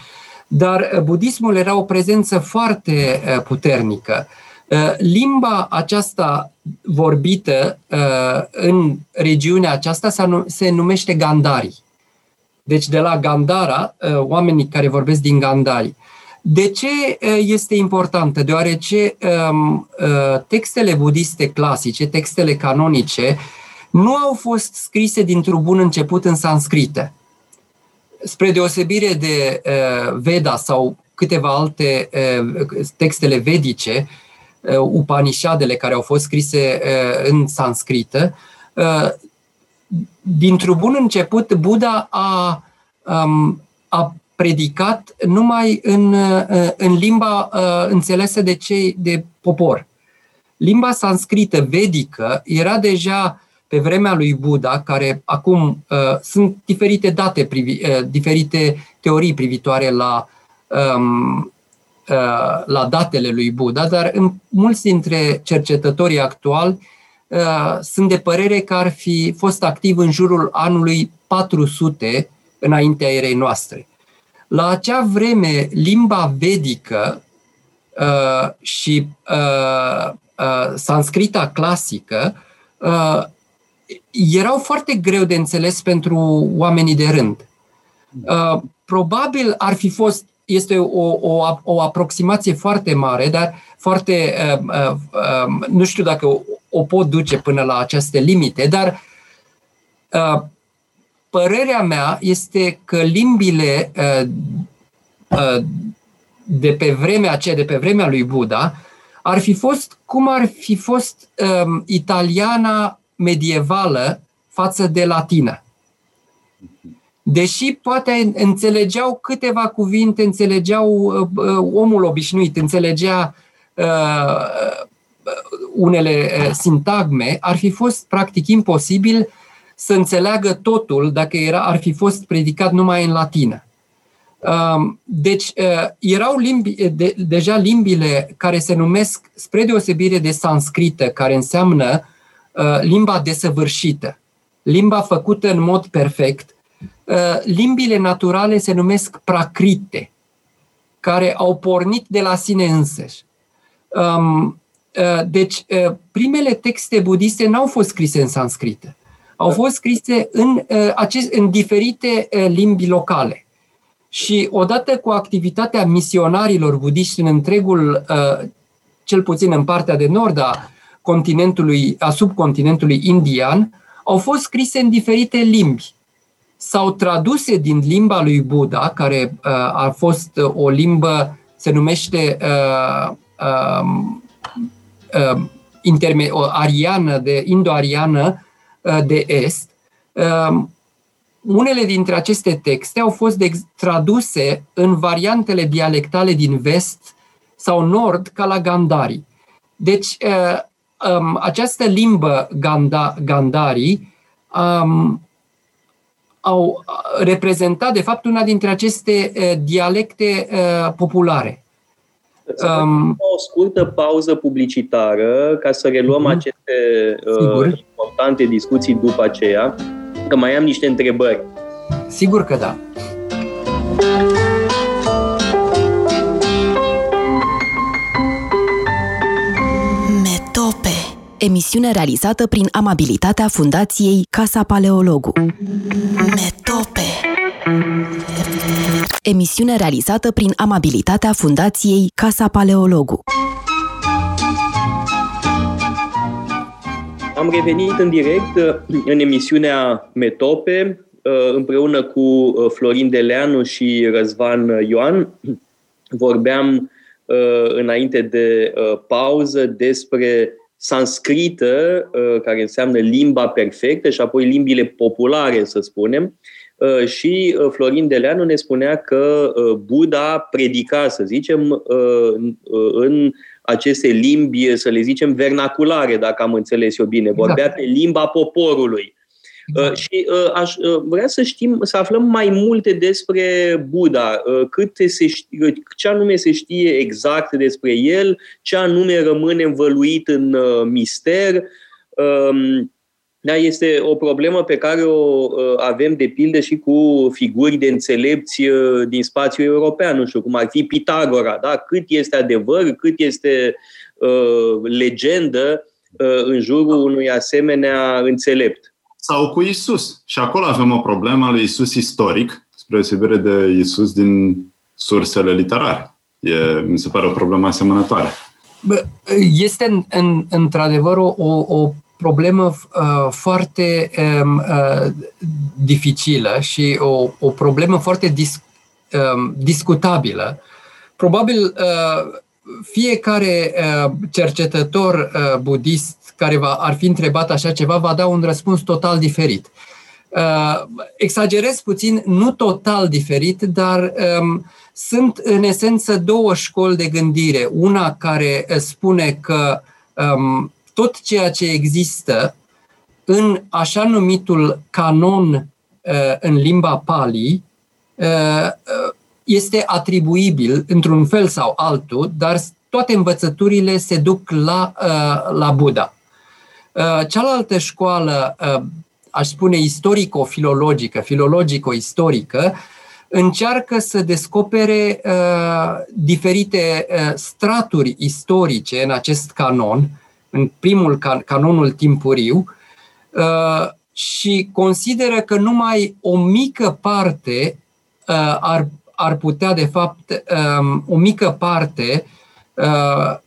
dar budismul era o prezență foarte puternică. Limba aceasta vorbită în regiunea aceasta se numește Gandari. Deci de la Gandhara, uh, oamenii care vorbesc din Gandhari. De ce uh, este importantă? Deoarece um, uh, textele budiste clasice, textele canonice, nu au fost scrise dintr-un bun început în sanscrită. Spre deosebire de Veda sau câteva alte textele vedice, Upanishadele care au fost scrise în sanscrită, dintr-un bun început, Buddha a, um, a predicat numai în, uh, în limba uh, înțelesă de cei de popor. Limba sanscrită vedică era deja pe vremea lui Buddha, care acum uh, sunt diferite date, privi, uh, diferite teorii privitoare la, um, uh, la datele lui Buddha, dar în mulți dintre cercetătorii actuali uh, sunt de părere că ar fi fost activ în jurul anului 400 înaintea erei noastre. La acea vreme, limba vedică uh, și uh, uh, sanscrita clasică uh, erau foarte greu de înțeles pentru oamenii de rând. Uh, probabil ar fi fost, este o, o, o aproximație foarte mare, dar foarte, uh, uh, uh, nu știu dacă o, o pot duce până la aceste limite, dar uh, părerea mea este că limbile uh, uh, de pe vremea aceea, de pe vremea lui Buddha, ar fi fost cum ar fi fost um, italiana medievală față de latină. Deși poate înțelegeau câteva cuvinte, înțelegeau uh, uh, omul obișnuit, înțelegea uh, unele uh, sintagme, ar fi fost practic imposibil să înțeleagă totul dacă era, ar fi fost predicat numai în latină. Um, deci uh, erau limbi, de, deja limbile care se numesc, spre deosebire de sanscrită, care înseamnă uh, limba desăvârșită, limba făcută în mod perfect, uh, limbile naturale se numesc pracrite, care au pornit de la sine însăși. Um, deci, primele texte budiste n-au fost scrise în sanscrită. Au fost scrise în, acest, în diferite limbi locale. Și odată cu activitatea misionarilor budiști în întregul, uh, cel puțin în partea de nord a continentului, a subcontinentului indian, au fost scrise în diferite limbi. S-au traduse din limba lui Buddha, care uh, a fost o limbă, se numește uh, um, uh, interme- o ariană, de indo-ariană uh, de est, uh, unele dintre aceste texte au fost traduse în variantele dialectale din vest sau nord ca la Gandhari. Deci, uh, um, această limbă Ganda, Gandhari um, au reprezentat, de fapt, una dintre aceste uh, dialecte uh, populare. Um, o scurtă pauză publicitară ca să reluăm uh-huh. aceste uh, importante discuții după aceea că mai am niște întrebări. Sigur că da. Metope Emisiune realizată prin amabilitatea Fundației Casa Paleologu. Metope Emisiune realizată prin amabilitatea Fundației Casa Paleologu. Am revenit în direct uh, în emisiunea Metope uh, împreună cu uh, Florin Deleanu și Răzvan Ioan. Vorbeam înainte de pauză despre sanscrită, care înseamnă limba perfectă, și apoi limbile populare, să spunem. Și Florin Deleanu ne spunea că Buddha predica, să zicem, în aceste limbi, să le zicem, vernaculare, dacă am înțeles eu bine. Vorbea exact. pe limba poporului. Da. Uh, și uh, aș uh, vrea să știm, să aflăm mai multe despre Buddha, uh, câte se știe, ce anume se știe exact despre el, ce anume rămâne învăluit în uh, mister. Uh, da, este o problemă pe care o uh, avem de pildă și cu figuri de înțelepți uh, din spațiul european, nu știu, cum ar fi Pitagora, da? cât este adevăr, cât este uh, legendă uh, în jurul unui asemenea înțelept. Sau cu Isus. Și acolo avem o problemă lui Isus istoric, spre deosebire de Isus din sursele literare. E, mi se pare o problemă asemănătoare. Este în, în, într-adevăr o, o problemă uh, foarte um, uh, dificilă și o, o problemă foarte dis, um, discutabilă. Probabil uh, fiecare uh, cercetător uh, budist care va, ar fi întrebat așa ceva va da un răspuns total diferit. Uh, exagerez puțin, nu total diferit, dar um, sunt în esență două școli de gândire. Una care spune că um, tot ceea ce există în așa numitul canon în limba Pali este atribuibil într-un fel sau altul, dar toate învățăturile se duc la, la Buddha. Cealaltă școală, aș spune istorico-filologică, filologico-istorică, încearcă să descopere uh, diferite uh, straturi istorice în acest canon, în primul can- canonul timpuriu, uh, și consideră că numai o mică parte uh, ar, ar putea, de fapt, um, o mică parte uh,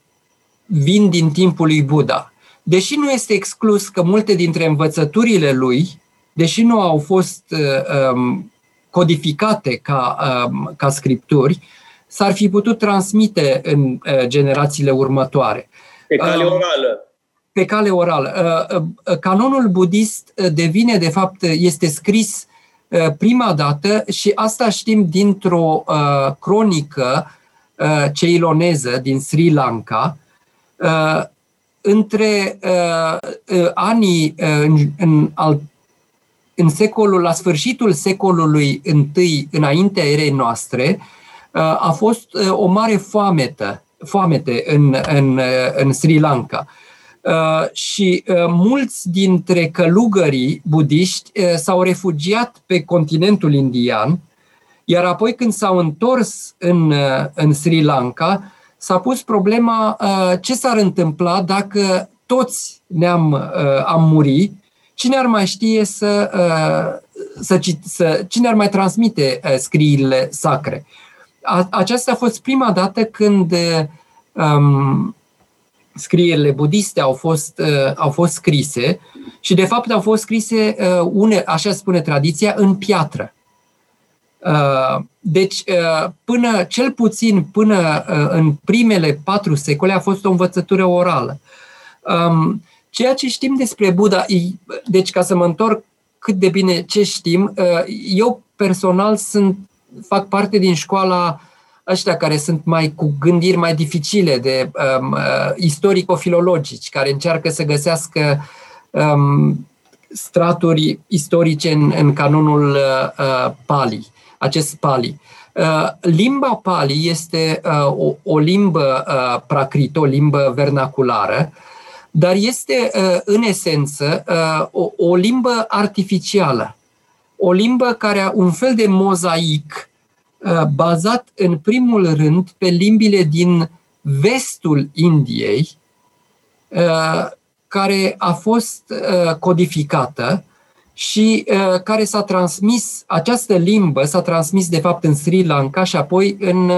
vin din timpul lui Buddha. Deși nu este exclus că multe dintre învățăturile lui, deși nu au fost uh, um, codificate ca, um, ca scripturi, s-ar fi putut transmite în uh, generațiile următoare. Pe cale um, orală. Pe cale orală. Uh, uh, canonul budist devine, de fapt, este scris prima dată și asta știm dintr-o cronică ceiloneză din Sri Lanka, între anii în, în al în secolul, la sfârșitul secolului I înaintea erei noastre, uh, a fost uh, o mare foametă, foamete în, în, uh, în Sri Lanka. Și mulți dintre călugării budiști s-au refugiat pe continentul indian, iar apoi când s-au întors în, în Sri Lanka, s-a pus problema ce s-ar întâmpla dacă toți ne-am am murit cine ar mai știe să, uh, să, să cine ar mai transmite uh, scrierile sacre. Aceasta a fost prima dată când um, scrierile budiste au fost, uh, au fost scrise și de fapt au fost scrise, uh, une, așa spune tradiția, în piatră. Uh, deci, uh, până, cel puțin până uh, în primele patru secole a fost o învățătură orală. Um, Ceea ce știm despre Buddha, deci ca să mă întorc cât de bine ce știm, uh, eu personal sunt, fac parte din școala ăștia care sunt mai cu gândiri mai dificile de um, uh, istorico-filologici, care încearcă să găsească um, straturi istorice în, în canonul uh, Pali, acest Pali. Uh, limba Pali este uh, o, o limbă uh, prakrit, o limbă vernaculară, uh, dar este uh, în esență uh, o, o limbă artificială, o limbă care are un fel de mozaic uh, bazat în primul rând pe limbile din vestul Indiei, care a fost codificată și care s-a transmis, această limbă s-a transmis de fapt în Sri Lanka și apoi în,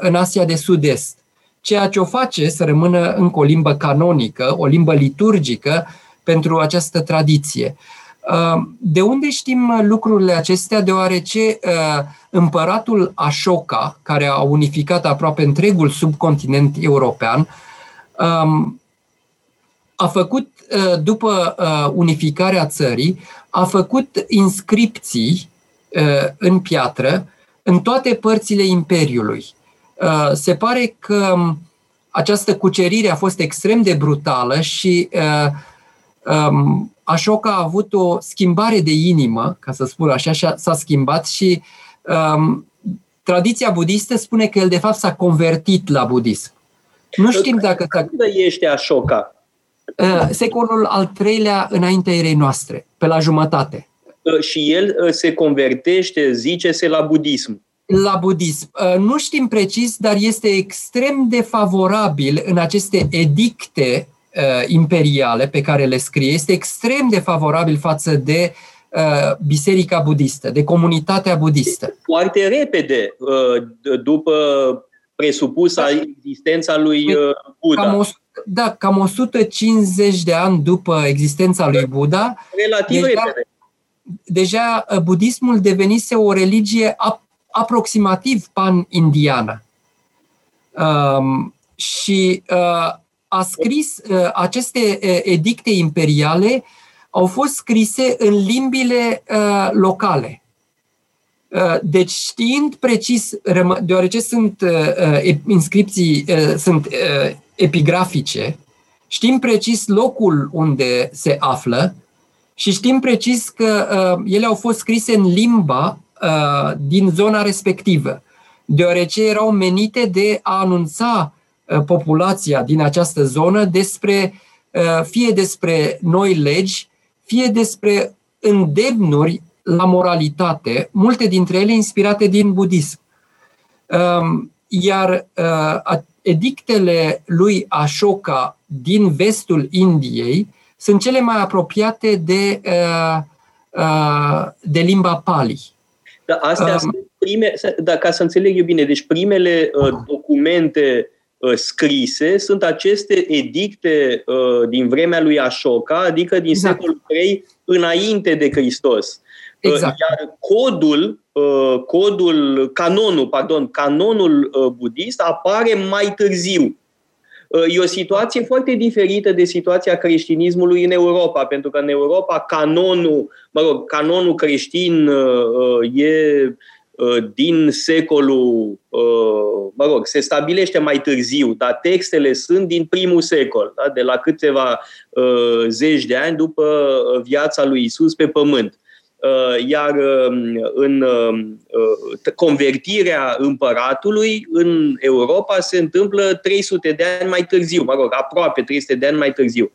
în Asia de Sud-Est ceea ce o face să rămână încă o limbă canonică, o limbă liturgică pentru această tradiție. Uh, de unde știm lucrurile acestea? Deoarece uh, împăratul Ashoka, care a unificat aproape întregul subcontinent european, um, a făcut, uh, după unificarea țării, a făcut inscripții în piatră în toate părțile Imperiului. Uh, se pare că um, această cucerire a fost extrem de brutală și uh, um, Ashoka a avut o schimbare de inimă, ca să spun așa, și s-a schimbat și um, tradiția budistă spune că el de fapt s-a convertit la budism. Nu știm dacă... Când ești Ashoka? Uh, secolul al treilea înaintea erei noastre, pe la jumătate. Și el se convertește, zice-se, la budism la budism. Uh, nu știm precis, dar este extrem de favorabil în aceste edicte uh, imperiale pe care le scrie, este extrem de favorabil față de uh, biserica budistă, de comunitatea budistă. Foarte repede, după presupusa da. existența lui păi, Buddha. Cam o, da, cam 150 de ani după existența lui Buddha. Relativ deja, repede. Deja budismul devenise o religie aproximativ pan-indiană. Um, și uh, a scris uh, aceste uh, edicte imperiale au fost scrise în limbile uh, locale. Uh, deci știind precis, deoarece sunt uh, uh inscripții, uh, sunt uh, epigrafice, Știm precis locul unde se află și știm precis că uh, ele au fost scrise în limba uh, din zona respectivă, deoarece erau menite de a anunța uh, populația din această zonă despre uh, fie despre noi legi, fie despre îndemnuri la moralitate, multe dintre ele inspirate din budism. Um, iar uh, edictele lui Ashoka din vestul Indiei sunt cele mai apropiate de, uh, uh, de limba Pali. Da, astea um, sunt prime, da, ca să înțeleg eu bine, deci primele uh, documente uh, scrise sunt aceste edicte uh, din vremea lui Ashoka, adică din exact. secolul 3 înainte de Hristos. Uh, exact. Iar codul, uh, codul, canonul, pardon, canonul uh, budist apare mai târziu. E o situație foarte diferită de situația creștinismului în Europa, pentru că în Europa canonul, mă rog, canonul creștin e din secolul, mă rog, se stabilește mai târziu, dar textele sunt din primul secol, da? de la câteva zeci de ani după viața lui Isus pe pământ. Uh, iar um, în um, uh, convertirea împăratului în Europa se întâmplă 300 de ani mai târziu, mă rog, aproape 300 de ani mai târziu.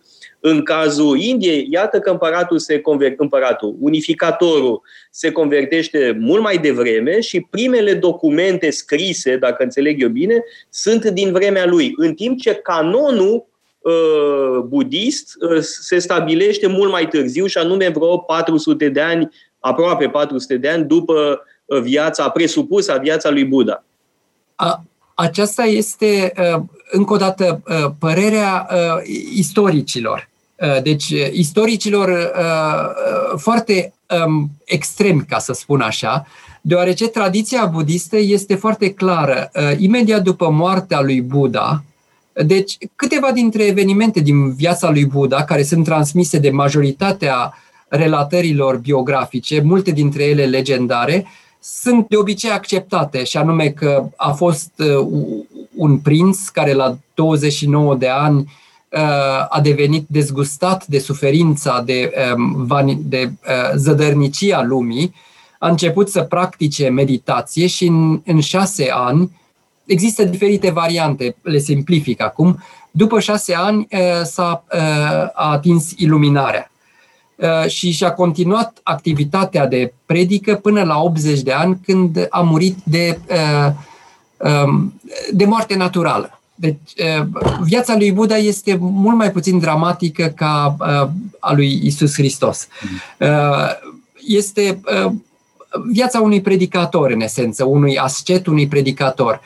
În cazul Indiei, iată că împăratul, se conver- împăratul, unificatorul, se convertește mult mai devreme și primele documente scrise, dacă înțeleg eu bine, sunt din vremea lui, în timp ce canonul Uh, budist uh, se stabilește mult mai târziu și anume vreo 400 de ani, aproape 400 de ani după uh, viața presupusă a viața lui Buddha. A, aceasta este, încă o dată, părerea istoricilor. Deci, istoricilor foarte um, extremi, ca să spun așa, deoarece tradiția budistă este foarte clară. Imediat după moartea lui Buddha, deci, câteva dintre evenimente din viața lui Buddha, care sunt transmise de majoritatea relatărilor biografice, multe dintre ele legendare, sunt de obicei acceptate, și anume că a fost uh, un prinț care la 29 de ani uh, a devenit dezgustat de suferința, de, um, de uh, zădărnicia lumii, a început să practice meditație și în, în șase ani Există diferite variante, le simplific acum. După șase ani s-a a atins iluminarea și și-a continuat activitatea de predică până la 80 de ani, când a murit de, de moarte naturală. Deci, viața lui Buddha este mult mai puțin dramatică ca a lui Isus Hristos. Este viața unui predicator, în esență, unui ascet, unui predicator.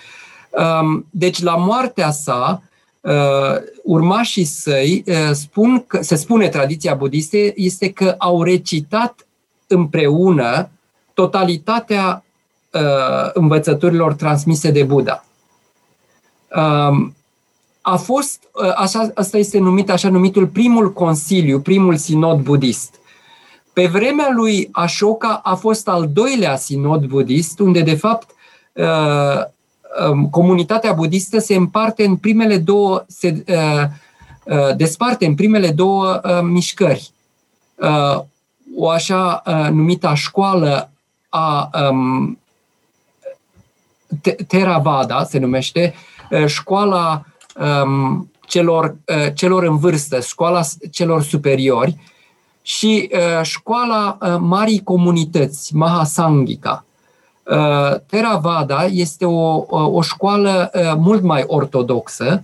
Um, deci, la moartea sa, uh, urmașii săi uh, spun că, se spune tradiția budistă, este că au recitat împreună totalitatea uh, învățăturilor transmise de Buddha. Um, a fost, așa, asta este numit așa numitul primul consiliu, primul sinod budist. Pe vremea lui Ashoka a fost al doilea sinod budist, unde de fapt Um, comunitatea budistă se împarte în primele două, se uh, uh, desparte în primele două uh, mișcări. O așa numită școală a um, Theravada se numește, școala um, celor, celor în vârstă, școala celor superiori și școala marii comunități, Mahasangika. Uh, Theravada este o, o școală uh, mult mai ortodoxă,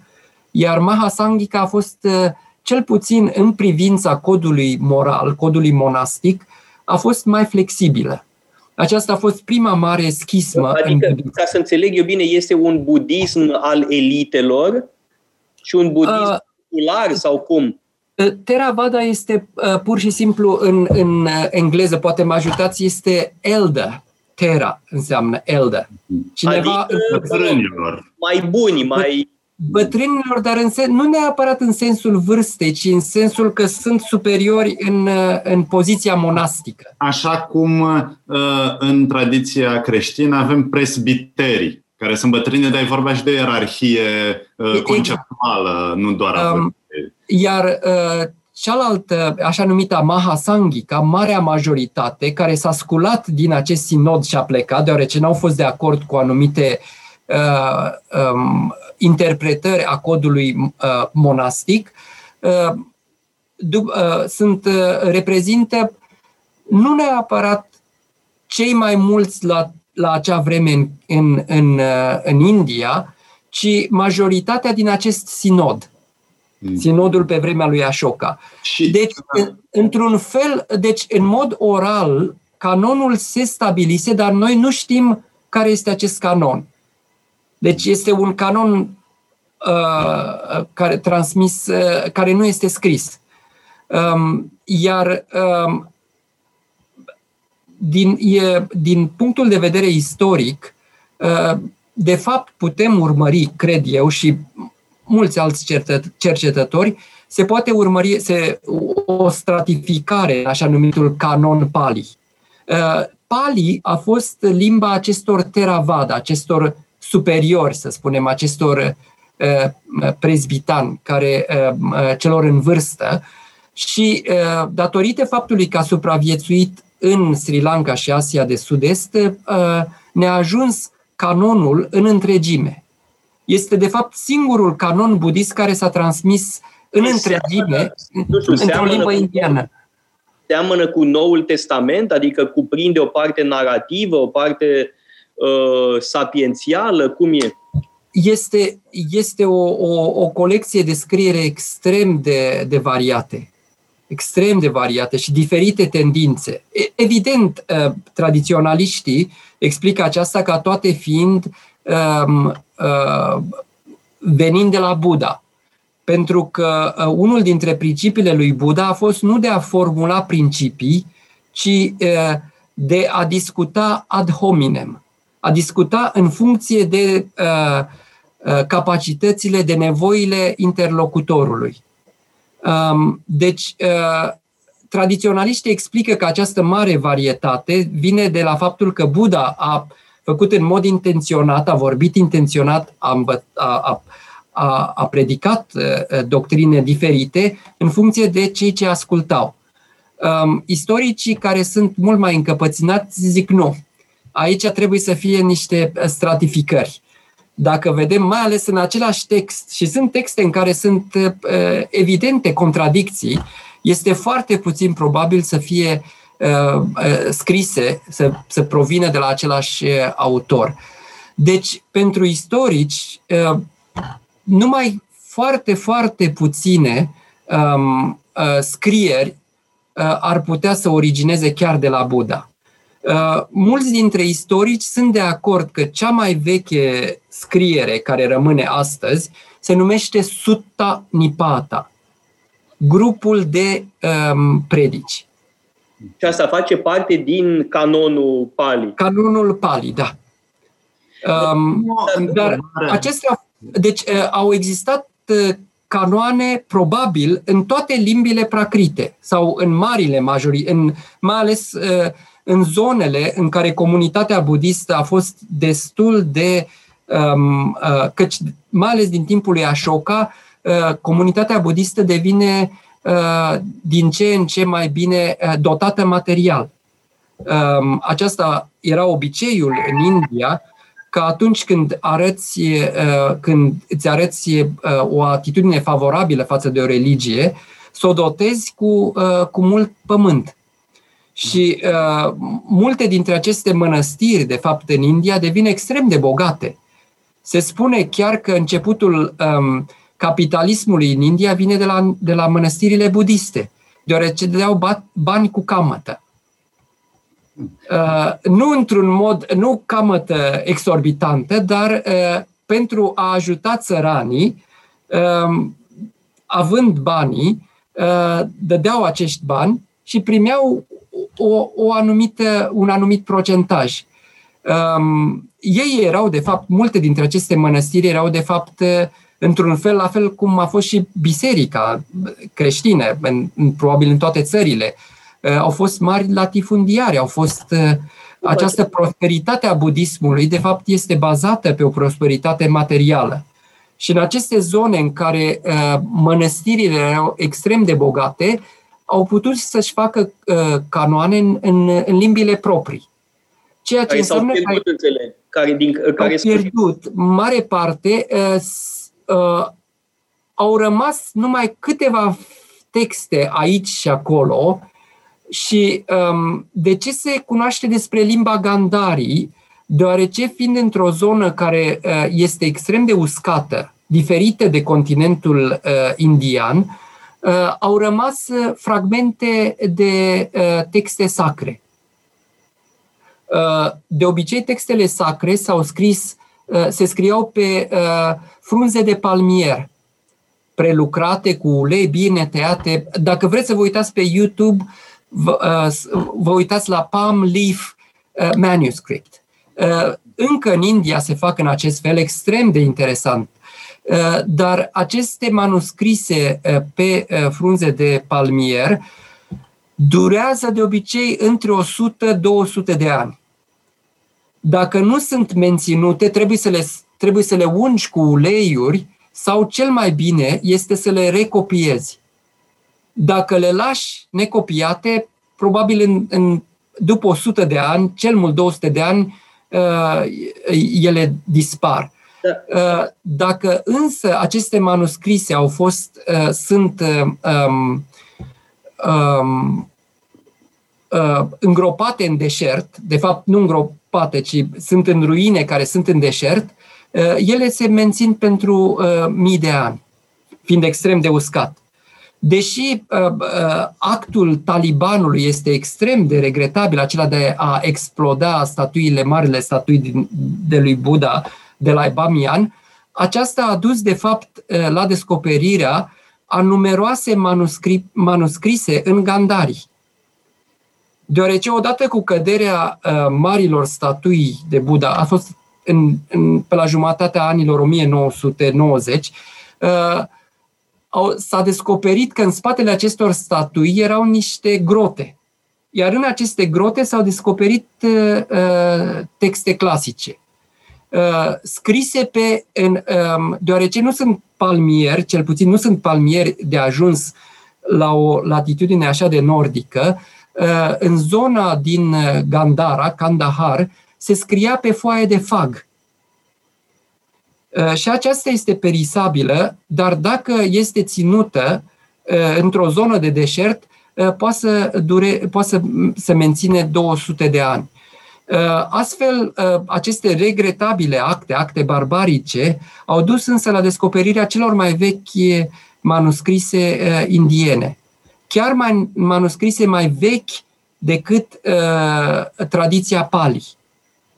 iar Mahasangika a fost, uh, cel puțin în privința codului moral, codului monastic, a fost mai flexibilă. Aceasta a fost prima mare schismă. Adică, în ca să înțeleg eu bine, este un budism al elitelor și un budism uh, popular sau cum? Theravada este uh, pur și simplu în, în engleză, poate mă ajutați, este elder. Tera înseamnă elder. Cineva adică bătrânilor. Mai buni, mai... Bătrânilor, dar în sen, nu neapărat în sensul vârstei, ci în sensul că sunt superiori în, în poziția monastică. Așa cum uh, în tradiția creștină avem presbiterii, care sunt bătrâni, dar e vorba și de ierarhie uh, conceptuală, nu doar a um, Iar cealaltă, așa numită Mahasanghica, marea majoritate, care s-a sculat din acest sinod și a plecat, deoarece n-au fost de acord cu anumite uh, um, interpretări a codului uh, monastic, uh, uh, sunt, uh, reprezintă nu neapărat cei mai mulți la, la acea vreme în, în, în, uh, în India, ci majoritatea din acest sinod. Mm. Sinodul pe vremea lui Ashoka. Și... Deci, într-un fel, deci în mod oral, canonul se stabilise, dar noi nu știm care este acest canon. Deci este un canon uh, care transmis, uh, care nu este scris. Um, iar um, din, e, din punctul de vedere istoric, uh, de fapt putem urmări, cred eu, și mulți alți cercetători, se poate urmări se, o stratificare, așa numitul canon Pali. Uh, Pali a fost limba acestor Theravada, acestor superiori, să spunem, acestor uh, prezbitani, care, uh, celor în vârstă, și datorită faptului că a supraviețuit în Sri Lanka și Asia de Sud-Est, ne-a ajuns canonul în întregime este de fapt singurul canon budist care s-a transmis în întregime într-o limbă indiană. Seamănă cu Noul Testament, adică cuprinde o parte narrativă, o parte uh, sapiențială, cum e? Este, este o, o, o colecție de scriere extrem de, de variate extrem de variate și diferite tendințe. Evident, uh, tradiționaliștii explică aceasta ca toate fiind um, uh, venind de la Buddha. Pentru că uh, unul dintre principiile lui Buddha a fost nu de a formula principii, ci uh, de a discuta ad hominem, a discuta în funcție de uh, uh, capacitățile, de nevoile interlocutorului. Um, deci, uh, tradiționaliștii explică că această mare varietate vine de la faptul că Buddha a făcut în mod intenționat, a vorbit intenționat, a, a, a, a predicat uh, doctrine diferite în funcție de cei ce ascultau. Um, istoricii care sunt mult mai încăpățânați zic nu. Aici trebuie să fie niște stratificări. Dacă vedem, mai ales în același text, și sunt texte în care sunt uh, evidente contradicții, este foarte puțin probabil să fie uh, Uh, uh, scrise să, să provină de la același uh, autor. Deci, pentru istorici, numai foarte, foarte puține um, scrieri ar putea să origineze chiar de la Buddha. Mulți dintre istorici sunt de acord că cea mai veche scriere care rămâne astăzi se numește Sutta Nipata, grupul de um, predici. Și asta face parte din canonul Pali. Canonul Pali, da. Um, dar acestea, deci uh, au existat uh, canoane probabil în toate limbile pracrite sau în marile majorii, în, mai ales uh, în zonele în care comunitatea budistă a fost destul de um, uh, căci mai ales din timpul lui Ashoka, uh, comunitatea budistă devine Uh, din ce în ce mai bine uh, dotată material. Um, aceasta era obiceiul în India, că atunci când arăți, uh, când îți arăți o atitudine favorabilă față de o religie, să o dotezi cu, cu mult pământ. Și uh, multe dintre aceste mănăstiri, de fapt, în India, devin extrem de bogate. Se spune chiar că începutul um, capitalismului în India vine de la, de la mănăstirile budiste, deoarece dădeau bani cu camătă. Uh, nu într-un mod, nu camătă exorbitantă, dar uh, pentru a ajuta țăranii, uh, având banii, uh, dădeau acești bani și primeau o, o anumită, un anumit procentaj. Um, ei erau, de fapt, multe dintre aceste mănăstiri erau, de fapt, uh, într-un fel, la fel cum a fost și biserica creștină, în, în, probabil în toate țările. Uh, au fost mari latifundiari, au fost uh, această prosperitate a budismului, de fapt, este bazată pe o prosperitate materială. Și în aceste zone în care uh, mănăstirile erau extrem de bogate, au putut să-și facă uh, canoane în, în, în limbile proprii. Ceea ce care înseamnă s-au pierdut, că înțeleg, care, din, care au pierdut. Mare parte uh, uh, au rămas numai câteva texte aici și acolo și um, de ce se cunoaște despre limba Gandhari? Deoarece fiind într-o zonă care uh, este extrem de uscată, diferită de continentul uh, indian, uh, au rămas uh, fragmente de uh, texte sacre. Uh, de obicei, textele sacre s-au scris, uh, se scriau pe uh, frunze de palmier, prelucrate cu ulei bine tăiate. Dacă vreți să vă uitați pe YouTube, vă, vă uitați la Palm Leaf Manuscript. Încă în India se fac în acest fel extrem de interesant. Dar aceste manuscrise pe frunze de palmier durează de obicei între 100-200 de ani. Dacă nu sunt menținute, trebuie să le, trebuie să le ungi cu uleiuri sau cel mai bine este să le recopiezi. Dacă le lași necopiate, probabil în, în, după 100 de ani, cel mult 200 de ani, uh, ele dispar. Da. Uh, dacă însă aceste manuscrise au fost, uh, sunt um, um, uh, îngropate în deșert, de fapt nu îngropate, ci sunt în ruine care sunt în deșert, uh, ele se mențin pentru uh, mii de ani, fiind extrem de uscat. Deși uh, uh, actul talibanului este extrem de regretabil, acela de a exploda statuile, marile statui din, de lui Buddha de la Bamiyan, aceasta a dus de fapt uh, la descoperirea a numeroase manuscri- manuscrise în Gandhari. Deoarece odată cu căderea uh, marilor statui de Buddha, a fost în, în, pe la jumătatea anilor 1990, uh, au, s-a descoperit că în spatele acestor statui erau niște grote. Iar în aceste grote s-au descoperit uh, uh texte clasice, uh, scrise pe, în, um, deoarece nu sunt palmieri, cel puțin nu sunt palmieri de ajuns la o latitudine așa de nordică, uh, în zona din Gandhara, Kandahar, se scria pe foaie de fag. Uh, și aceasta este perisabilă, dar dacă este ținută uh, într-o zonă de deșert, poate să, dure, poate să, să menține 200 de ani. Astfel, aceste regretabile acte, acte barbarice, au dus însă la descoperirea celor mai vechi manuscrise indiene. Chiar mai, manuscrise mai vechi decât uh, tradiția Pali.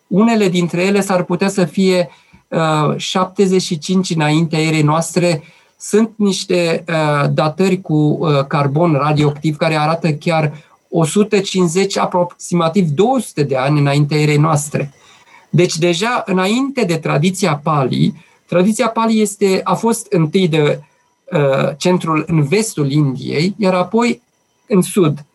Unele dintre ele s-ar putea să fie uh, 75 înaintea erei noastre. Sunt niște uh, datări cu uh, carbon radioactiv care arată chiar 150, aproximativ 200 de ani înaintea erei noastre. Deci deja înainte de tradiția Pali, tradiția Pali este, a fost întâi de uh, centrul în vestul Indiei, iar apoi în sud.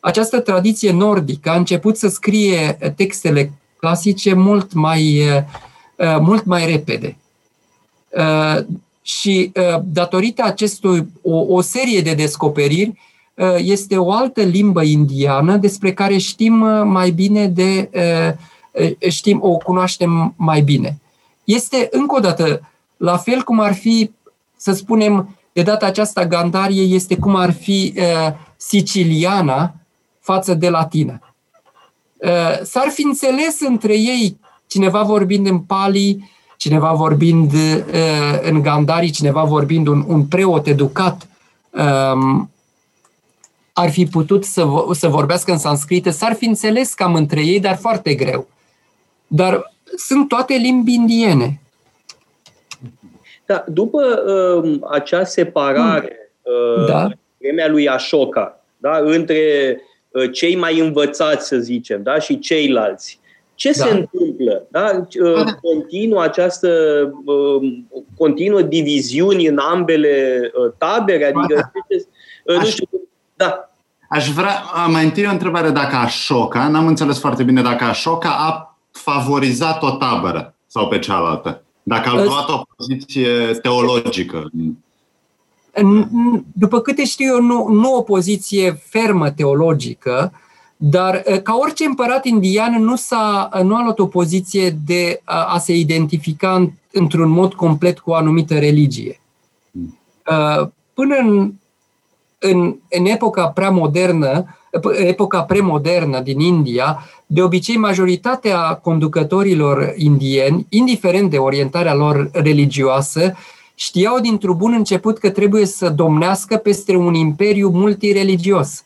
Această tradiție nordică a început să scrie textele clasice mult mai, uh, uh mult mai repede. Uh, și uh, datorită acestui o, o serie de descoperiri, Uh, este o altă limbă indiană despre care știm uh, mai bine de uh, știm, o cunoaștem mai bine. Este încă o dată la fel cum ar fi, să spunem, de data aceasta Gandarie este cum ar fi siciliana față de latină. S-ar fi înțeles între ei cineva vorbind în pali, cineva vorbind în Gandari, cineva vorbind un, un preot educat um, ar fi putut să, să vorbească în sanscrită, s-ar fi înțeles cam între ei, dar foarte greu. Dar sunt toate limbi indiene. Da, după uh, acea separare, uh, da. vremea lui Ashoka, da, între uh, cei mai învățați, să zicem, da, și ceilalți, ce da. se întâmplă? Da? Uh, continuă această uh, continuă diviziuni în ambele uh, tabere? Adică, da. nu știu, da. Aș vrea, mai întâi o întrebare dacă Ashoka, n-am înțeles foarte bine dacă Ashoka a favorizat o tabără sau pe cealaltă. Dacă a luat o poziție teologică. După câte știu eu, nu, nu o poziție fermă teologică, dar ca orice împărat indian nu, s-a, nu a luat o poziție de a, a se identifica într-un mod complet cu o anumită religie. Hmm. Până în, în, în epoca prea modernă, epoca premodernă din India, de obicei majoritatea conducătorilor indieni, indiferent de orientarea lor religioasă, știau dintr-un bun început că trebuie să domnească peste un imperiu multireligios.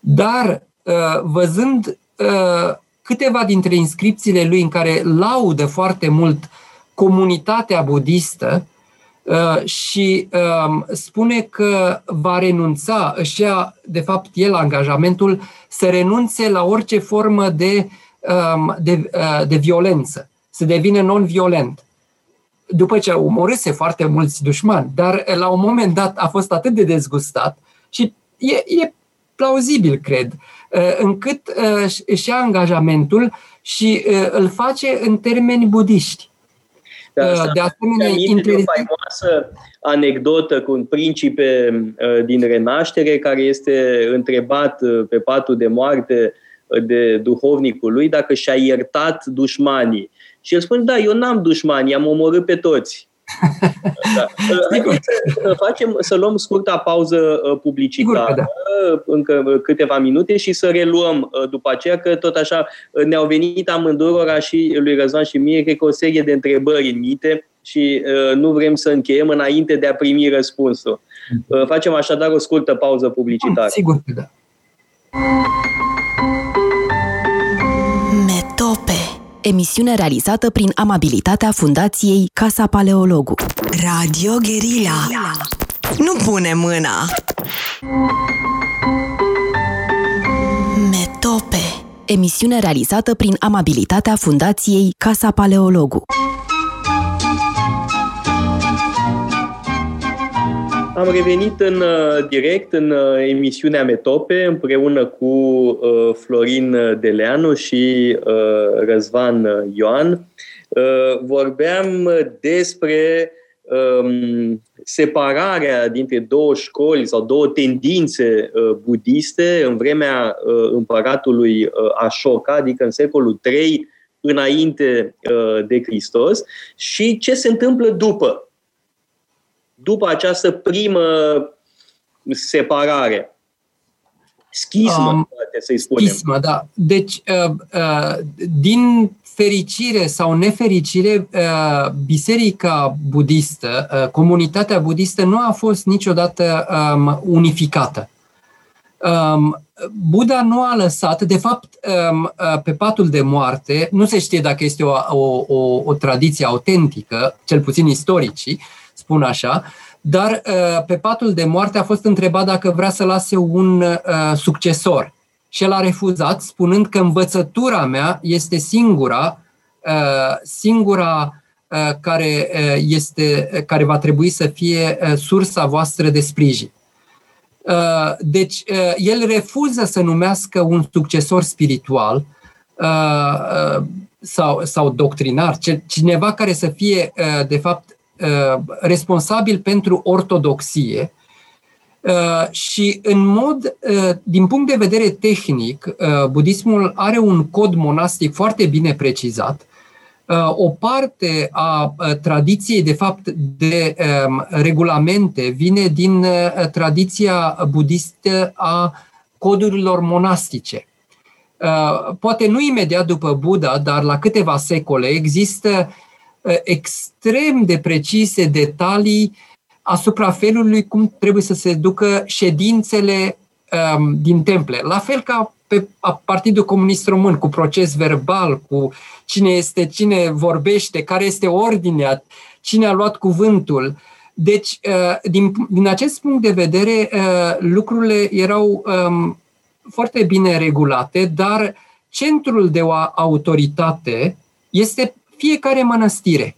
Dar uh, văzând uh, câteva dintre inscripțiile lui în care laudă foarte mult comunitatea budistă, Uh, și um, spune că va renunța, își ia, de fapt, el angajamentul să renunțe la orice formă de, um, de, uh, de violență, să devină non-violent. După ce omorâse foarte mulți dușmani, dar la un moment dat a fost atât de dezgustat și e, e plauzibil, cred, uh, încât își ia angajamentul și îl face în termeni budiști. Da, de asemenea, inteligent... o faimoasă anecdotă cu un principe uh, din renaștere care este întrebat uh, pe patul de moarte uh, de duhovnicul lui dacă și-a iertat dușmanii. Și el spune, da, eu n-am dușmani, am omorât pe toți. Da. Haideți să facem, să luăm scurta pauză publicitară, Sigur, da. încă câteva minute și să reluăm după aceea, că tot așa ne-au venit amândurora și lui Răzvan și mie, cred că o serie de întrebări în minte și nu vrem să încheiem înainte de a primi răspunsul. Facem așadar o scurtă pauză publicitară. Sigur că da. Emisiune realizată prin amabilitatea Fundației Casa Paleologu. Radio Guerilla. Nu pune mâna! Metope. Emisiune realizată prin amabilitatea Fundației Casa Paleologu. Am revenit în uh, direct în uh, emisiunea Metope împreună cu uh, Florin Deleanu și Răzvan Ioan. Vorbeam despre um, separarea dintre două școli sau două tendințe budiste în vremea împăratului Ashoka, adică în secolul III înainte de Hristos și ce se întâmplă după după această primă separare. Schismă, um, poate să-i spunem. Schismă, da. Deci, uh, uh, din fericire sau nefericire, uh, biserica budistă, uh, comunitatea budistă nu a fost niciodată um, unificată. Um, Buddha nu a lăsat, de fapt, um, uh, pe patul de moarte, nu se știe dacă este o, o, o, o tradiție autentică, cel puțin istoricii, spun așa, dar uh, pe patul de moarte a fost întrebat dacă vrea să lase un uh, succesor. Și el a refuzat, spunând că învățătura mea este singura, uh, singura care, este, care va trebui să fie sursa voastră de sprijin. Deci, el refuză să numească un succesor spiritual sau, sau doctrinar, cineva care să fie, de fapt, Uh, responsabil pentru ortodoxie uh, și în mod, uh, din punct de vedere tehnic, budismul are un cod monastic foarte bine precizat. O parte a tradiției, de fapt, de um, regulamente vine din tradiția budistă a codurilor monastice. Poate nu imediat după Buddha, dar la câteva secole există Uh, extrem de precise detalii asupra felului cum trebuie să se ducă ședințele um, din temple. La fel ca pe Partidul Comunist Român, cu proces verbal, cu cine este, cine vorbește, care este ordinea, cine a luat cuvântul. Deci, uh, din, din acest punct de vedere, uh, lucrurile erau um, foarte bine regulate, dar centrul de o autoritate este fiecare mănăstire.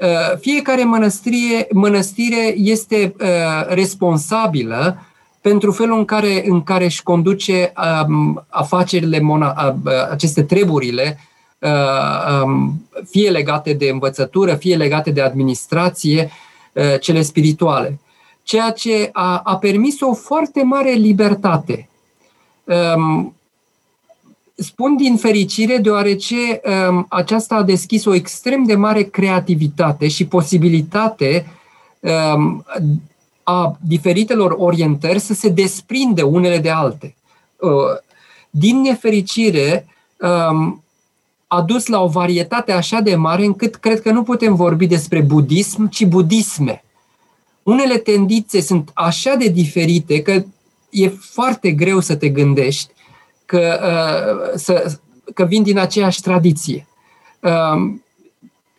Uh, fiecare mănăstire, mănăstire este uh, responsabilă pentru felul în care, în care își conduce um, afacerile, mona, uh, aceste treburile um, fie legate de învățătură, fie legate de administrație, cele spirituale. Ceea ce a, a permis o foarte mare libertate. Um, spun din fericire deoarece um, aceasta a deschis o extrem de mare creativitate și posibilitate um, a diferitelor orientări să se desprinde unele de alte. Uh, din nefericire, um, a dus la o varietate așa de mare încât cred că nu putem vorbi despre budism, ci budisme. Unele tendințe sunt așa de diferite că e foarte greu să te gândești că, uh, să, că vin din aceeași tradiție. Uh,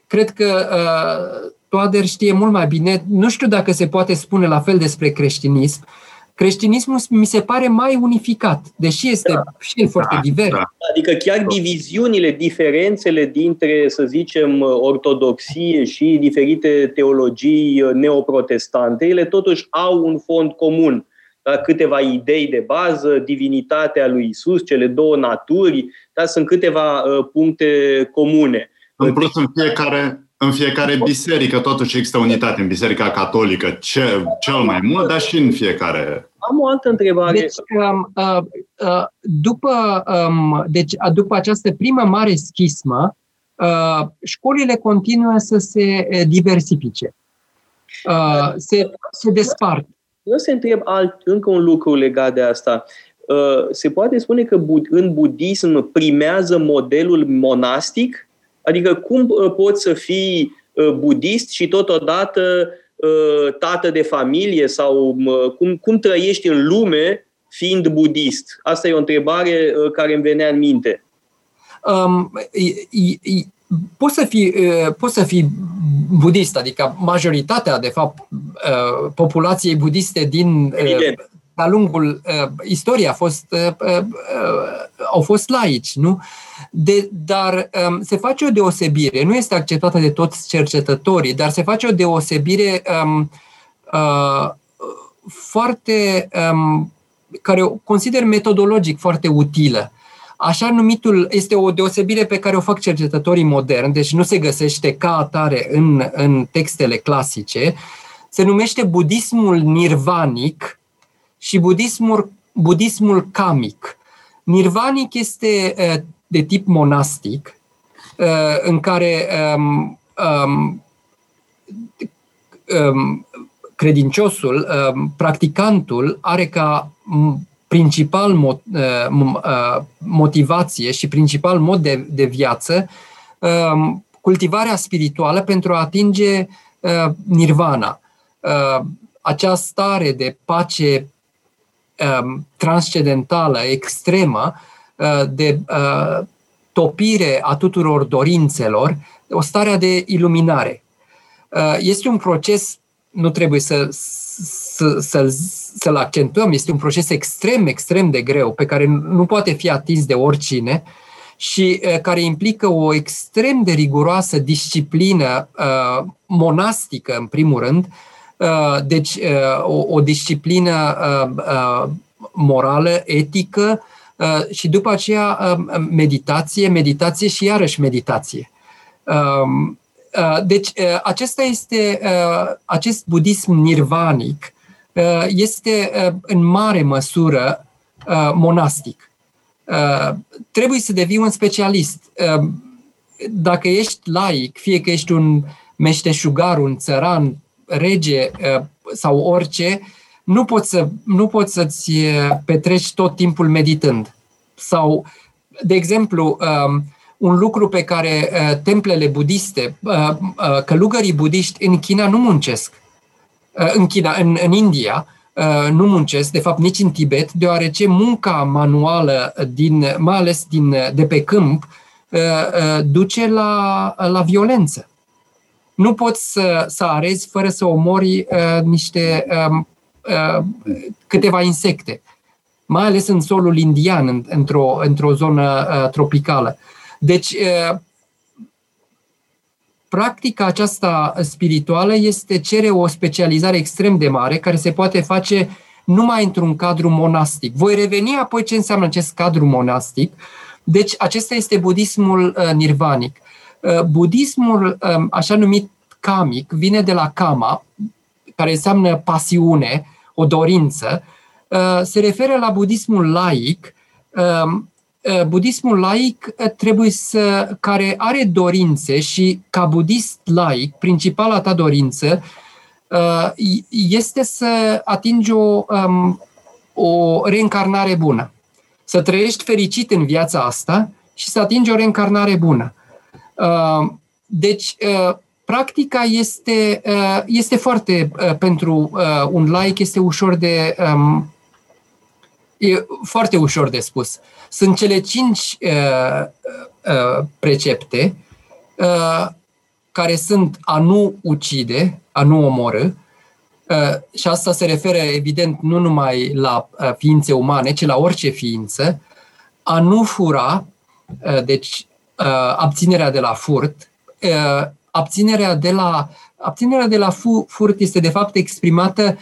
cred că uh, Toader știe mult mai bine, nu știu dacă se poate spune la fel despre creștinism, creștinismul mi se pare mai unificat, deși este da. și el foarte da, divers. Da. Adică chiar diviziunile, diferențele dintre, să zicem, ortodoxie și diferite teologii neoprotestante, ele totuși au un fond comun. Da? Câteva idei de bază, divinitatea lui Isus, cele două naturi, da? sunt câteva uh, puncte comune. În plus, în fiecare, în fiecare biserică, totuși există unitate în Biserica Catolică, ce, cel mai mult, dar și în fiecare. Am o altă întrebare. Deci, um, uh, uh, după, um, deci, după această primă mare schismă, uh, școlile continuă să se diversifice, uh, se, se despart. Eu să întreb alt, încă un lucru legat de asta. Uh, se poate spune că în budism primează modelul monastic Adică cum uh, poți să fii uh, budist și totodată uh, tată de familie sau cum, cum trăiești în lume fiind budist? Asta e o întrebare care îmi venea în minte. Um, e, e, poți să fii, poți să fii budist, adică majoritatea, de fapt, populației budiste din Evident de-a lungul uh, istoriei a fost, uh, uh, uh, au fost laici, nu? De, dar um, se face o deosebire, nu este acceptată de toți cercetătorii, dar se face o deosebire um, uh, foarte, um, care o consider metodologic foarte utilă. Așa numitul este o deosebire pe care o fac cercetătorii moderni, deci nu se găsește ca atare în, în textele clasice. Se numește budismul nirvanic, și budismul, budismul kamic. Nirvanic este de tip monastic, în care um, um, um, credinciosul, um, practicantul, are ca principal motivație și principal mod de, de viață um, cultivarea spirituală pentru a atinge uh, nirvana. Uh, acea stare de pace um, transcendentală, extremă, uh, de uh, topire a tuturor dorințelor, o stare de iluminare. Uh, este un proces, nu trebuie să, să, să, să-l accentuăm, este un proces extrem, extrem de greu, pe care nu poate fi atins de oricine și uh, care implică o extrem de riguroasă disciplină uh, monastică, în primul rând, uh, Uh, deci, uh, o, o disciplină uh, morală, etică și după aceea meditație, meditație și iarăși meditație. Um, deci, acesta este, acest budism nirvanic este în mare măsură monastic. Trebuie să devii un specialist. Dacă ești laic, fie că ești un meșteșugar, un țăran, rege uh, sau orice, nu poți, să, nu poți să-ți uh, petreci tot timpul meditând. Sau, de exemplu, um, un lucru pe care uh, templele budiste, călugării budiști în China nu muncesc. În China, în, în India, nu muncesc, de fapt nici în Tibet, deoarece munca manuală, din, mai ales din, de pe câmp, duce la, la violență nu poți să, să arezi fără să omori uh, niște uh, uh, câteva insecte, mai ales în solul indian, în, într-o, într-o zonă uh, tropicală. Deci, uh, practica aceasta spirituală este cere o specializare extrem de mare care se poate face numai într-un cadru monastic. Voi reveni apoi ce înseamnă acest cadru monastic, Deci acesta este budismul uh, nirvanic. Uh, budismul, um, așa numit kamic, vine de la kama, care înseamnă pasiune, o dorință, uh, se referă la budismul laic. Um, budismul laic trebuie să, care are dorințe și ca budist laic, principala ta dorință este să atingi o, um, o reîncarnare bună. Să trăiești fericit în viața asta și să atingi o reîncarnare bună. Uh, deci, uh, practica este, uh, este foarte, pentru un like, este ușor de, um, e foarte ușor de spus. Sunt cele cinci precepte care sunt a nu ucide, a nu omorâ, și asta se referă, evident, nu numai la ființe umane, ci la orice ființă, a nu fura, deci uh, abținerea de la furt. Uh, abținerea de la, abținerea de la fu, furt este de fapt exprimată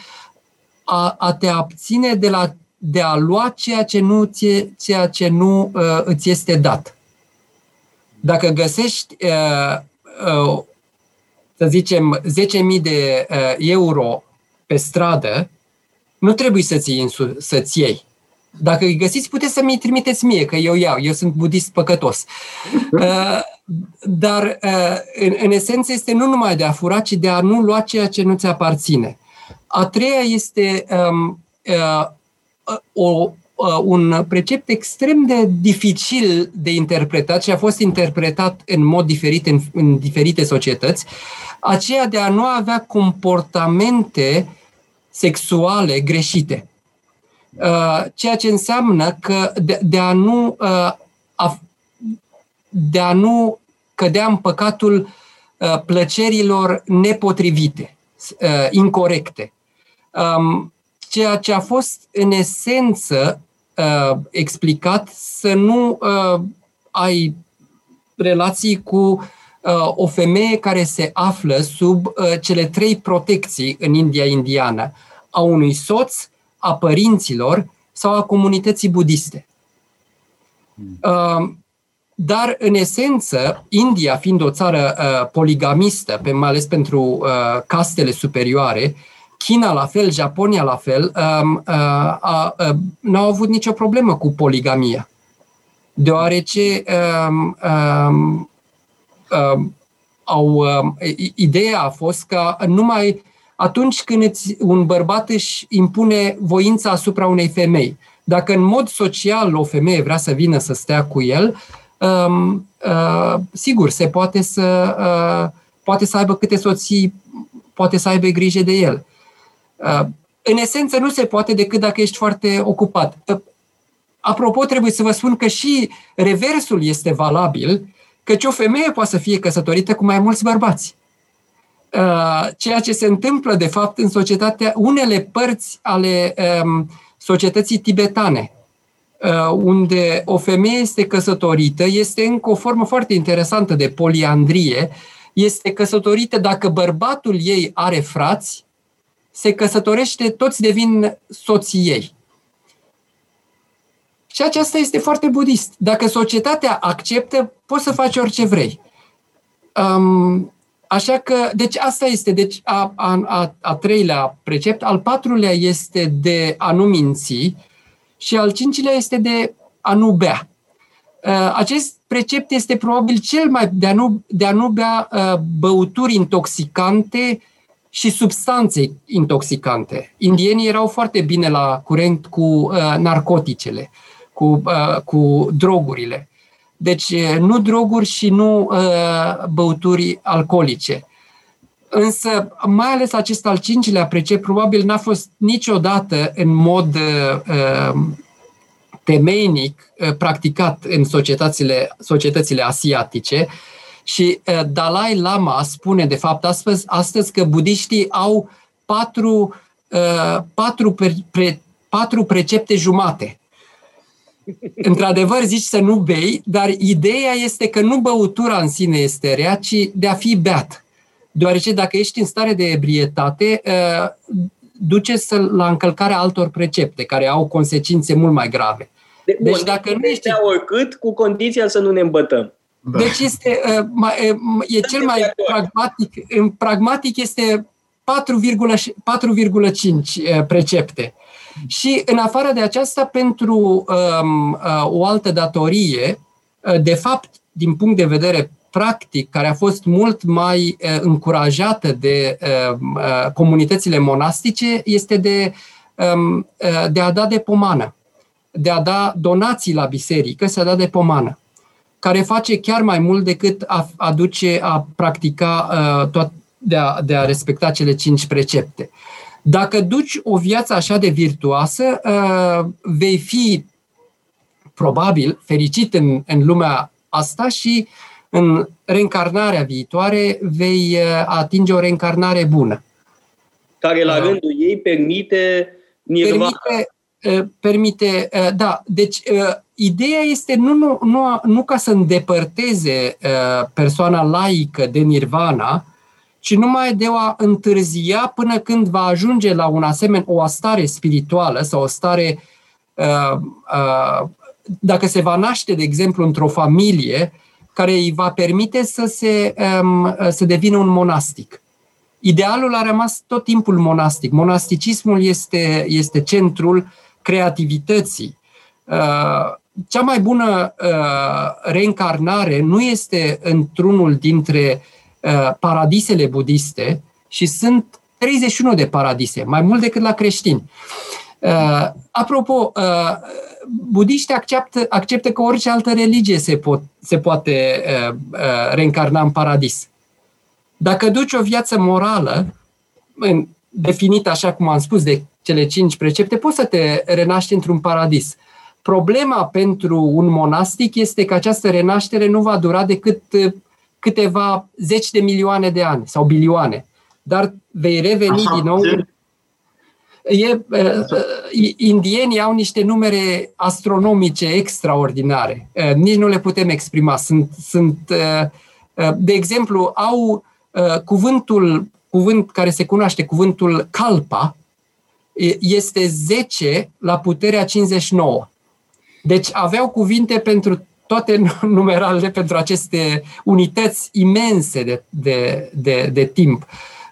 a, a te abține de, la, de a lua ceea ce nu, ție, ceea ce nu uh, îți este dat. Dacă găsești, uh, uh, să zicem, 10.000 de uh, euro pe stradă, nu trebuie să-ți iei, să-ți iei. Dacă îi găsiți, puteți să mi trimiteți mie, că eu iau, eu sunt budist păcătos. Uh, dar, uh, în, în esență, este nu numai de a fura, ci de a nu lua ceea ce nu ți aparține. A treia este um, uh, o, uh, un precept extrem de dificil de interpretat și a fost interpretat în mod diferit în, în diferite societăți, aceea de a nu avea comportamente sexuale greșite. Uh, ceea ce înseamnă că de, de a nu uh, a, de a nu cădea în păcatul uh, plăcerilor nepotrivite, incorrecte. Um, ceea ce a fost în esență explicat să nu ai relații cu o femeie care se află sub cele trei protecții în India indiană, a unui soț, a părinților sau a comunității budiste. Uh, dar, în esență, India, fiind o țară uh, poligamistă, pe, mai ales pentru uh, castele superioare, China la fel, Japonia la fel, um, n-au avut nicio problemă cu poligamia. Deoarece um, um, um, au, um, ideea a fost că numai atunci când îți, un bărbat își impune voința asupra unei femei. Dacă în mod social o femeie vrea să vină să stea cu el, um, uh, sigur, se poate să, uh, poate să aibă câte soții, poate să aibă grijă de el. Uh, în esență, nu se poate decât dacă ești foarte ocupat. Uh, apropo, trebuie să vă spun că și reversul este valabil, căci o femeie poate să fie căsătorită cu mai mulți bărbați. Uh, ceea ce se întâmplă, de fapt, în societatea, unele părți ale um, societății tibetane, uh, unde o femeie este căsătorită, este încă o formă foarte interesantă de poliandrie, este căsătorită dacă bărbatul ei are frați, se căsătorește, toți devin soții ei. Și aceasta este foarte budist. Dacă societatea acceptă, poți să faci orice vrei. Um, Așa că, deci asta este deci a, a, a, a treilea precept. Al patrulea este de a nu minți și al cincilea este de a nu bea. Uh, acest precept este probabil cel mai de a nu, de a nu bea uh, băuturi intoxicante și substanțe intoxicante. Indienii erau foarte bine la curent cu uh, narcoticele, cu, cu drogurile. Deci nu droguri și nu uh, băuturi alcoolice. Însă, mai ales acest al cincilea precept probabil n-a fost niciodată în mod uh, temeinic uh, practicat în societățile, societățile asiatice și uh, Dalai Lama spune, de fapt, astăzi, astăzi că budiștii au patru, uh, patru, pre, pre, patru precepte jumate într-adevăr zici să nu bei, dar ideea este că nu băutura în sine este rea, ci de a fi beat. Deoarece dacă ești în stare de ebrietate, uh, duce să, la încălcarea altor precepte, care au consecințe mult mai grave. De, deci bun, dacă nu ești... oricât, cu condiția să nu ne îmbătăm. Da. Deci este, uh, e cel mai pragmatic, în pragmatic este 4,5 precepte. Și în afară de aceasta, pentru um, uh, o altă datorie, uh, de fapt, din punct de vedere practic, care a fost mult mai uh, încurajată de uh, uh, comunitățile monastice, este de, um, uh, de a da de pomană, de a da donații la biserică, să a da de pomană care face chiar mai mult decât a aduce, a practica uh, tot, de a, de a respecta cele cinci precepte. Dacă duci o viață așa de virtuoasă, uh, vei fi probabil fericit în, în lumea asta și în reîncarnarea viitoare vei uh, atinge o reîncarnare bună. Care la uh, rândul ei permite nirvana. Permite, uh, permite da, deci ideea este nu, nu, nu, nu ca să îndepărteze persoana laică de nirvana, ci numai de a întârzia până când va ajunge la un asemenea, o stare spirituală sau o stare, uh, uh, dacă se va naște, de exemplu, într-o familie care îi va permite să, se, um, să devină un monastic. Idealul a rămas tot timpul monastic. Monasticismul este, este centrul creativității. Uh, cea mai bună uh, reîncarnare nu este într-unul dintre uh, Uh, paradisele budiste și sunt 31 de paradise, mai mult decât la creștini. Uh, apropo, uh, budiștii acceptă, acceptă că orice altă religie se, pot, se poate uh, uh, reîncarna în paradis. Dacă duci o viață morală, în, definită așa cum am spus de cele cinci precepte, poți să te renaști într-un paradis. Problema pentru un monastic este că această renaștere nu va dura decât uh, câteva zeci de milioane de ani sau bilioane. Dar vei reveni Așa, din nou. E, uh, indienii au niște numere astronomice extraordinare. Uh, nici nu le putem exprima. Sunt, sunt uh, uh, de exemplu, au uh, cuvântul, cuvânt care se cunoaște, cuvântul kalpa, este 10 la puterea 59. Deci aveau cuvinte pentru toate numeralele pentru aceste unități imense de, de, de, de timp.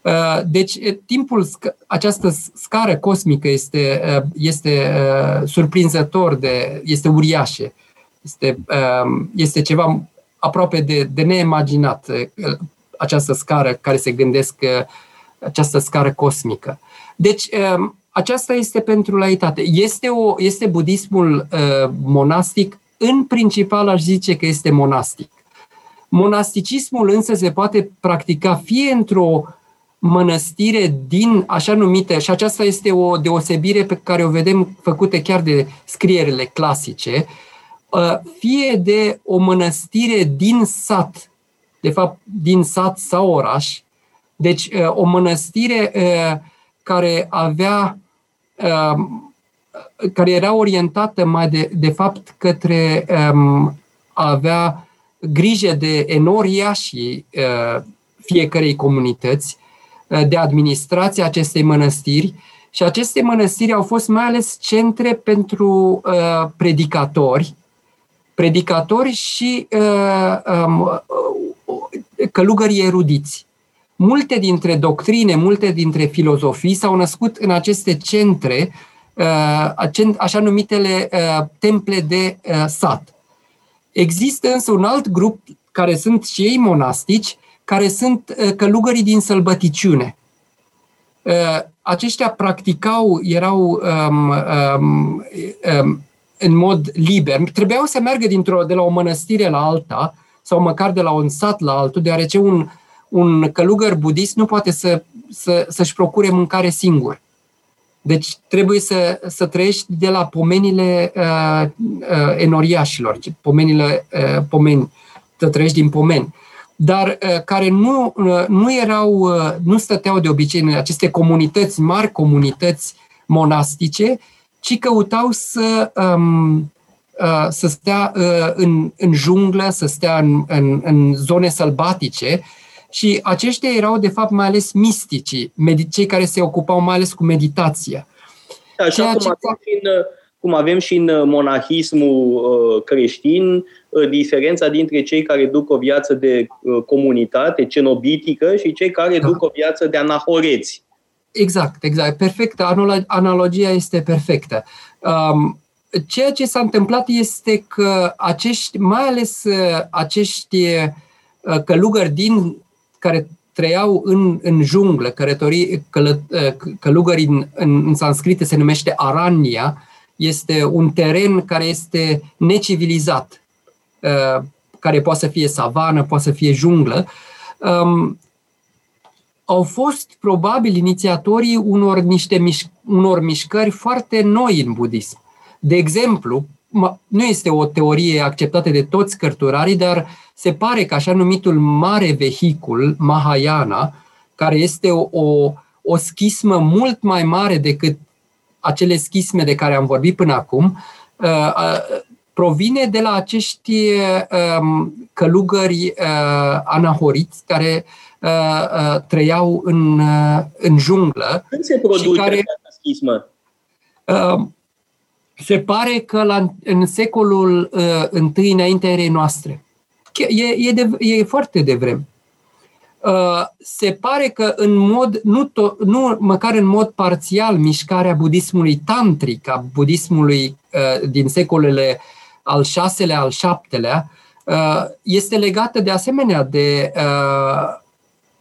Uh, deci, timpul, această scară cosmică este, uh, este uh, surprinzător, de, este uriașă. Este, um, este ceva aproape de, de neimaginat, această scară care se gândesc, această scară cosmică. Deci, um, aceasta este pentru laitate. Este, o, este budismul monastic în principal aș zice că este monastic. Monasticismul însă se poate practica fie într-o mănăstire din așa numite, și aceasta este o deosebire pe care o vedem făcute chiar de scrierile clasice, uh, fie de o mănăstire din sat, de fapt din sat sau oraș, deci uh, o mănăstire uh, care avea care era orientată mai de, de fapt către um, a avea grijă de enoria și uh, fiecarei comunități, uh, de administrația acestei mănăstiri și aceste mănăstiri au fost mai ales centre pentru uh, predicatori, predicatori și uh, um, uh, călugării erudiți. Multe dintre doctrine, multe dintre filozofii s-au născut în aceste centre Uh, așa numitele uh, temple de uh, sat. Există însă un alt grup care sunt și ei monastici, care sunt călugării din sălbăticiune. Aceștia practicau, erau um, um, um, în mod liber. Trebuiau să meargă dintr-o, de la o mănăstire la alta sau măcar de la un sat la altul, deoarece un, un călugăr budist nu poate să, să, să-și procure mâncare singur. Deci trebuie să, să trăiești de la pomenile uh, uh, enoriașilor, pomenile uh, pomeni, să trăiești din pomeni, dar uh, care nu, uh, nu erau, uh, nu stăteau de obicei în aceste comunități, mari comunități monastice, ci căutau să, um, uh, să stea uh, în, în junglă, să stea în, în, în zone sălbatice și aceștia erau, de fapt, mai ales misticii, cei care se ocupau mai ales cu meditația. Așa Ceea cum ce... în, cum avem și în monahismul creștin, diferența dintre cei care duc o viață de comunitate cenobitică și cei care da. duc o viață de anahoreți. Exact, exact. Perfectă. Analogia este perfectă. Um, ceea ce s-a întâmplat este că acești, mai ales acești călugări din care trăiau în, în junglă, călătorii, călă, călugări în, în, în sanscrită se numește Arania, este un teren care este necivilizat, uh, care poate să fie savană, poate să fie junglă. Um, au fost probabil inițiatorii unor niște miș- unor mișcări foarte noi în budism. De exemplu, nu este o teorie acceptată de toți cărturarii, dar se pare că așa numitul mare vehicul, Mahayana, care este o, o, o schismă mult mai mare decât acele schisme de care am vorbit până acum, uh, uh, provine de la acești um, călugări uh, anahoriți care trăiau în, în junglă. Când se produce care, această schismă? Se pare că la, în secolul uh, I înaintea erei noastre. E, e, de, e foarte devreme. Uh, se pare că în mod, nu, to, nu măcar în mod parțial, mișcarea budismului tantric, a budismului uh, din secolele al șaselea, al șaptelea, uh, este legată de asemenea de, uh,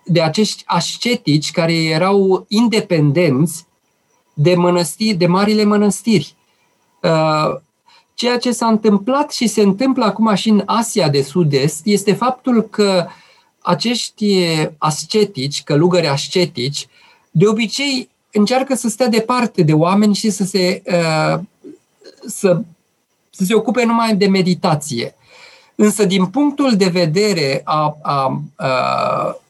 de acești ascetici care erau independenți de mănăstiri, de marile mănăstiri. Uh, ceea ce s-a întâmplat și se întâmplă acum și în Asia de Sud-Est este faptul că acești ascetici, călugări ascetici, de obicei încearcă să stea departe de oameni și să se, uh, să, să se ocupe numai de meditație. Însă, din punctul de vedere a, a, a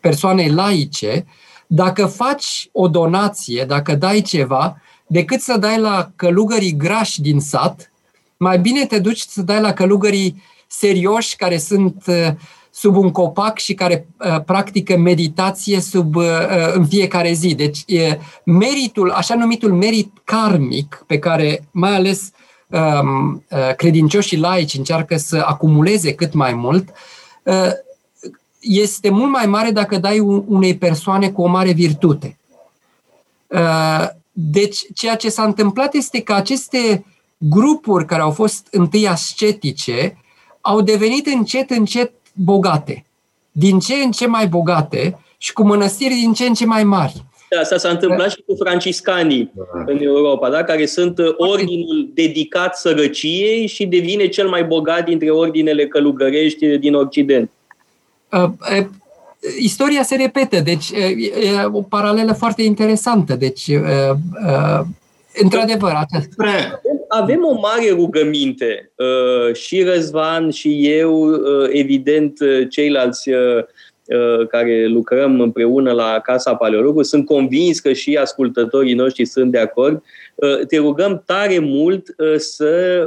persoanei laice, dacă faci o donație, dacă dai ceva, decât să dai la călugării grași din sat, mai bine te duci să dai la călugării serioși care sunt uh, sub un copac și care uh, practică meditație sub, uh, în fiecare zi. Deci meritul, așa numitul merit karmic, pe care mai ales um, credincioșii laici încearcă să acumuleze cât mai mult, este mult mai mare dacă dai unei persoane cu o mare virtute. Deci, ceea ce s-a întâmplat este că aceste grupuri care au fost întâi ascetice au devenit încet, încet bogate. Din ce în ce mai bogate și cu mănăstiri din ce în ce mai mari. Da, asta s-a întâmplat și cu franciscanii da. în Europa, da? care sunt ordinul dedicat sărăciei și devine cel mai bogat dintre ordinele călugărești din Occident. Uh, istoria se repetă, deci e o paralelă foarte interesantă. Deci, într-adevăr, aceasta. Avem o mare rugăminte și Răzvan și eu, evident, ceilalți care lucrăm împreună la Casa Paleologului, sunt convins că și ascultătorii noștri sunt de acord. Te rugăm tare mult să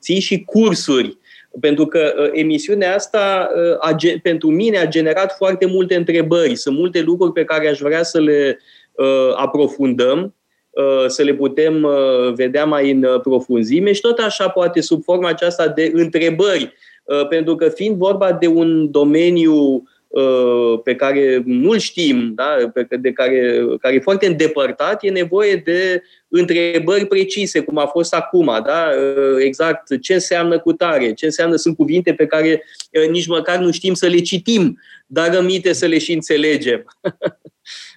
ții și cursuri pentru că uh, emisiunea asta uh, pentru mine a generat foarte multe întrebări. Sunt multe lucruri pe care aș vrea să le uh, aprofundăm, să le putem vedea mai în profunzime și tot așa poate sub forma aceasta de întrebări. Pentru că fiind vorba de un domeniu Uh, pe care nu-l știm, da? de care, care e foarte îndepărtat, e nevoie de întrebări precise, cum a fost acum, da? Uh, exact ce înseamnă cutare, ce înseamnă, sunt cuvinte pe care uh, nici măcar nu știm să le citim, dar rămite să le și înțelegem.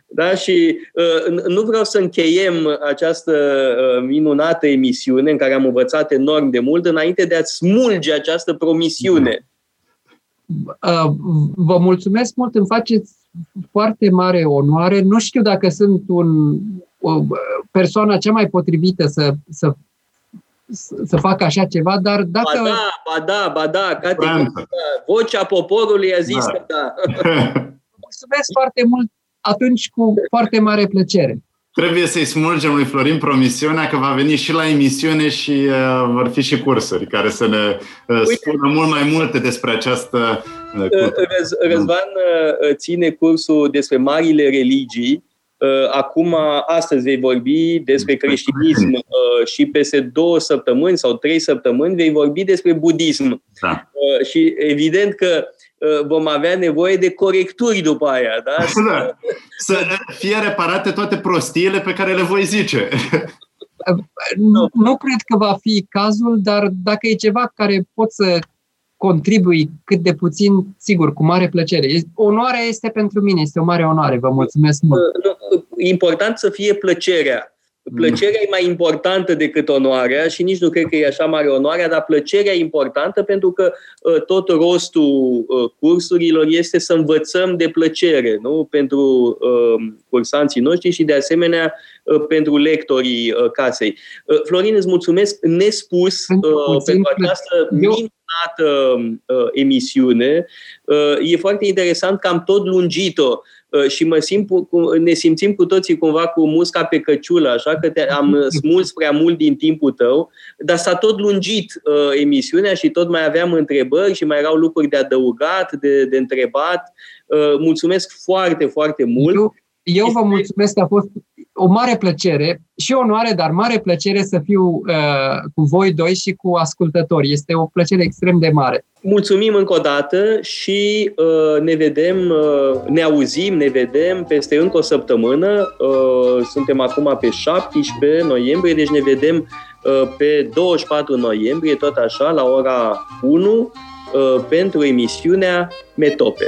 Da? Și uh, nu vreau să încheiem această uh, minunată emisiune în care am învățat enorm de mult înainte de a smulge această promisiune. Uh, vă mulțumesc mult, îmi faceți foarte mare onoare. Nu știu dacă sunt un, o persoana cea mai potrivită să, să, să facă așa ceva, dar dacă... Ba da, ba da, ba da, categoric. Vocea poporului a zis da. că da. Mulțumesc foarte mult atunci cu foarte mare plăcere. Trebuie să-i smulgem lui Florin promisiunea că va veni și la emisiune și uh, vor fi și cursuri care să ne uh, spună mult mai multe despre această uh, Răz, Răzvan uh, ține cursul despre marile religii Acum, astăzi vei vorbi despre creștinism și peste două săptămâni sau trei săptămâni vei vorbi despre budism. Da. Și evident că vom avea nevoie de corecturi după aia. Da? da. Să fie reparate toate prostiile pe care le voi zice. Nu, nu cred că va fi cazul, dar dacă e ceva care pot să contribui cât de puțin, sigur, cu mare plăcere. Onoarea este pentru mine, este o mare onoare. Vă mulțumesc mult. Important să fie plăcerea. Plăcerea e mai importantă decât onoarea și nici nu cred că e așa mare onoarea, dar plăcerea e importantă pentru că uh, tot rostul uh, cursurilor este să învățăm de plăcere nu? pentru uh, cursanții noștri și de asemenea pentru lectorii casei. Florin, îți mulțumesc nespus pentru, pentru această minunată emisiune. E foarte interesant că am tot lungit-o Uh, și mă simt, ne simțim cu toții cumva cu musca pe căciulă, așa că te, am smuls prea mult din timpul tău, dar s-a tot lungit uh, emisiunea și tot mai aveam întrebări și mai erau lucruri de adăugat, de, de întrebat. Uh, mulțumesc foarte, foarte mult. Eu, eu vă mulțumesc, a fost o mare plăcere și onoare, dar mare plăcere să fiu uh, cu voi doi și cu ascultători. Este o plăcere extrem de mare. Mulțumim încă o dată și uh, ne vedem, uh, ne auzim, ne vedem peste încă o săptămână. Uh, suntem acum pe 17 noiembrie, deci ne vedem uh, pe 24 noiembrie, tot așa, la ora 1, uh, pentru emisiunea Metope.